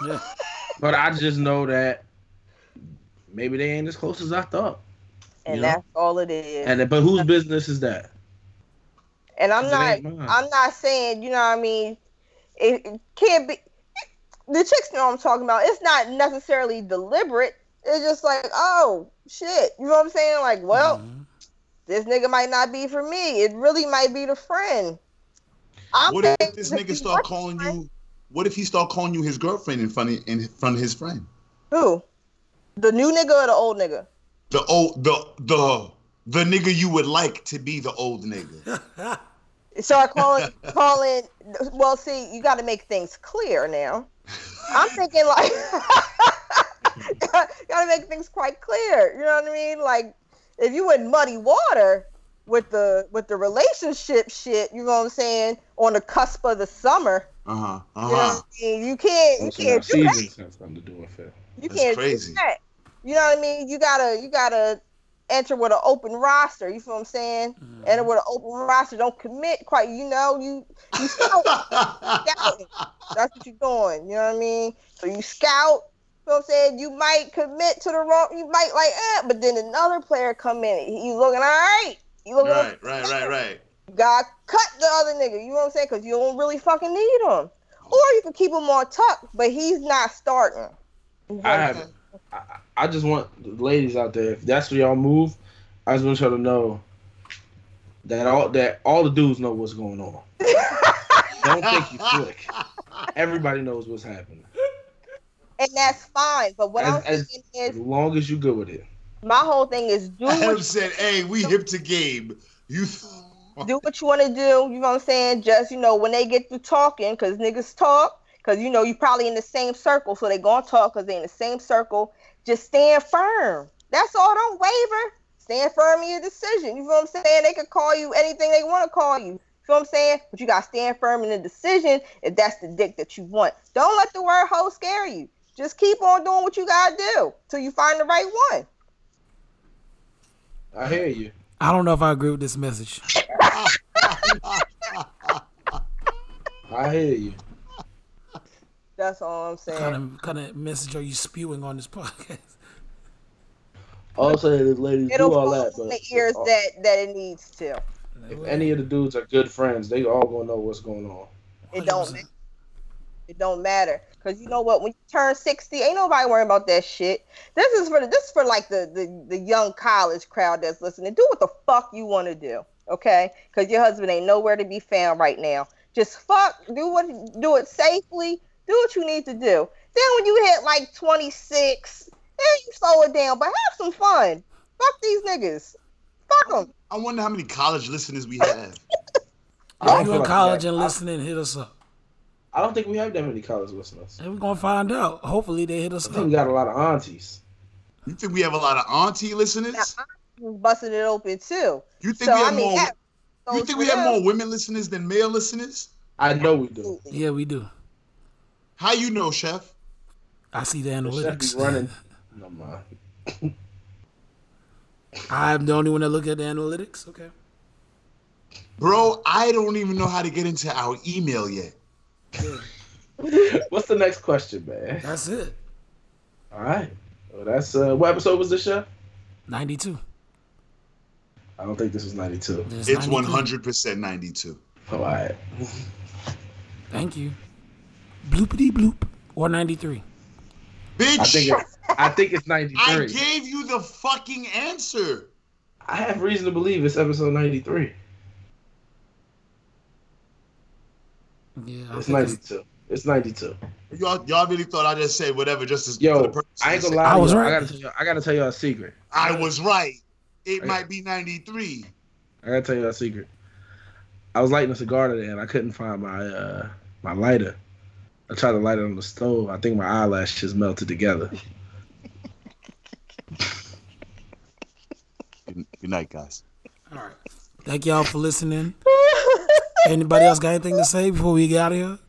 Yeah.
but I just know that maybe they ain't as close as I thought.
And
You know?
that's all it is.
And but whose business is that?
And I'm not. I'm not saying, you know what I mean, it, it can't be the chicks know what I'm talking about. It's not necessarily deliberate. It's just like, oh shit. You know what I'm saying? Like, well,
Mhm.
this nigga might not be for me. It really might be the friend. I'm
What if this nigga start calling
friend-
you? What if he start calling you his girlfriend in front of in front of his friend?
who? The new nigga or the old nigga?
The old the the the nigga you would like to be the old nigga. *laughs*
Start calling, calling. Well, see, you got to make things clear now. I'm thinking like, *laughs* got to make things quite clear. You know what I mean? Like, if you in muddy water with the with the relationship shit, you know what I'm saying? On the cusp of the summer,
Uh huh. Uh
you know
huh.
what I mean? You can't, you can't do that.
season has something to do with it.
You
That's
can't
crazy.
do that. You know what I mean? You gotta, you gotta enter with an open roster. You feel what I'm saying? Enter with an open roster. Don't commit quite. You know, you you scout. *laughs* scouting. That's what you're doing. You know what I mean? So you scout. You know what I'm saying? You might commit to the wrong. You might like, eh, but then another player come in. He looking all right. You looking
right, right, right, right.
You gotta cut the other nigga. You know what I'm saying? Because you don't really fucking need him. Or you can keep him on tuck, but he's not starting.
I haven't. I, I just want the ladies out there. If that's where y'all move, I just want y'all to know that all that all the dudes know what's going on. *laughs* Don't think you slick. Everybody knows what's happening.
and that's fine. But what
As-
I'm
as-
thinking
As long as you're good with it.
my whole thing is do
Adam
what,
said, "Hey, we hip to game. You."
do what you want to do. You know what I'm saying? Just you know when they get to talking, because niggas talk. Because you know you're probably in the same circle, so they gonna talk because they in the same circle. Just stand firm. That's all. Don't waver. Stand firm in your decision. You know what I'm saying? They could call you anything they want to call you. You know what I'm saying? But you gotta stand firm in the decision if that's the dick that you want. Don't let the word hoe scare you. Just keep on doing what you gotta do till you find the right one.
I hear you.
I don't know if I agree with this message. *laughs*
I hear you.
That's all I'm saying.
What Kind of kind of message are you spewing on this podcast? *laughs*
All say is ladies
It'll
do all
fall
that,
in
but
the ears
uh,
that that it needs to.
if any of the dudes are good friends, they all gonna know what's going on.
It don't matter. It don't matter. Cause you know what? When you turn sixty, ain't nobody worrying about that shit. This is for the, this is for like the, the the young college crowd that's listening. Do what the fuck you want to do, okay? Cause your husband ain't nowhere to be found right now. Just fuck. Do what do it safely. Do what you need to do. Then when you hit like twenty six, then you slow it down. But have some fun. Fuck these niggas. Fuck them.
I wonder how many college listeners we have. *laughs*
I don't
If you
feel
in
like
college
we
and listening, hit us up.
I, I don't think we have that many college listeners.
And we're gonna find out. Hopefully they hit us
I think we got a lot of aunties.
You think we have a lot of auntie listeners?
Busting it open too.
You think
So
we have
I mean,
more?
that
You think we have more women listeners than male listeners?
I know we do.
Yeah, we do.
How you know, Chef?
I see the
Chef be
analytics.
running. *laughs* No mind.
I'm the only one that look at the analytics. Okay.
Bro, I don't even know how to get into our email yet. *laughs*
What's the next question, man?
That's it.
All right. Well, that's uh, what episode was this, Chef?
92.
I don't think this was ninety two.
There's
It's
93.
100% 92.
All right.
Thank you. Bloopity bloop. Or 93.
Bitch,
I think it's, I think it's ninety
I gave you the fucking answer.
I have reason to believe it's episode ninety three.
Yeah. I
It's ninety two. It's ninety two.
Y'all, y'all really thought I just said whatever just as for the
Yo,
purpose
I ain't gonna lie.
I was
y'all.
right.
I gotta tell you. I gotta tell y'all a secret.
I was right. It
Okay.
might be 93.
I gotta tell y'all a secret. I was lighting a cigar today and I couldn't find my uh my lighter. I tried to light it on the stove. I think my eyelashes melted together. *laughs*
Good, good night, guys.
All right. Thank y'all for listening. Anybody else got anything to say before we get out of here?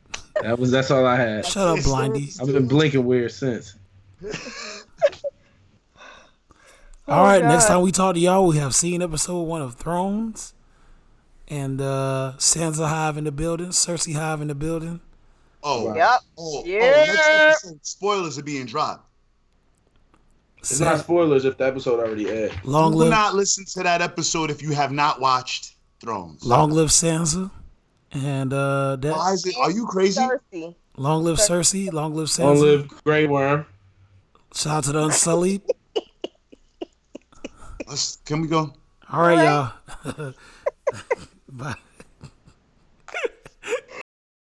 That was that's all I had.
Shut up, Blindy.
I've been blinking weird since.
All right, next
God.
time we talk to y'all, we have seen episode one of Thrones. And uh Sansa Hive in the building, Cersei Hive in the building.
Oh,
Yep.
oh,
Yeah.
oh, next episode, spoilers are being dropped.
It's
San-
not spoilers if the episode already aired.
long live.
Do
live
not listen to that episode if you have not watched Thrones.
long live Sansa. And uh that
Why is it? Are you crazy?
Thirsty.
long live Cersei, long live Sansa.
Long live Grey Worm.
Shout out to the Unsullied.
Let's, can we go?
All right, y'all. *laughs* Bye.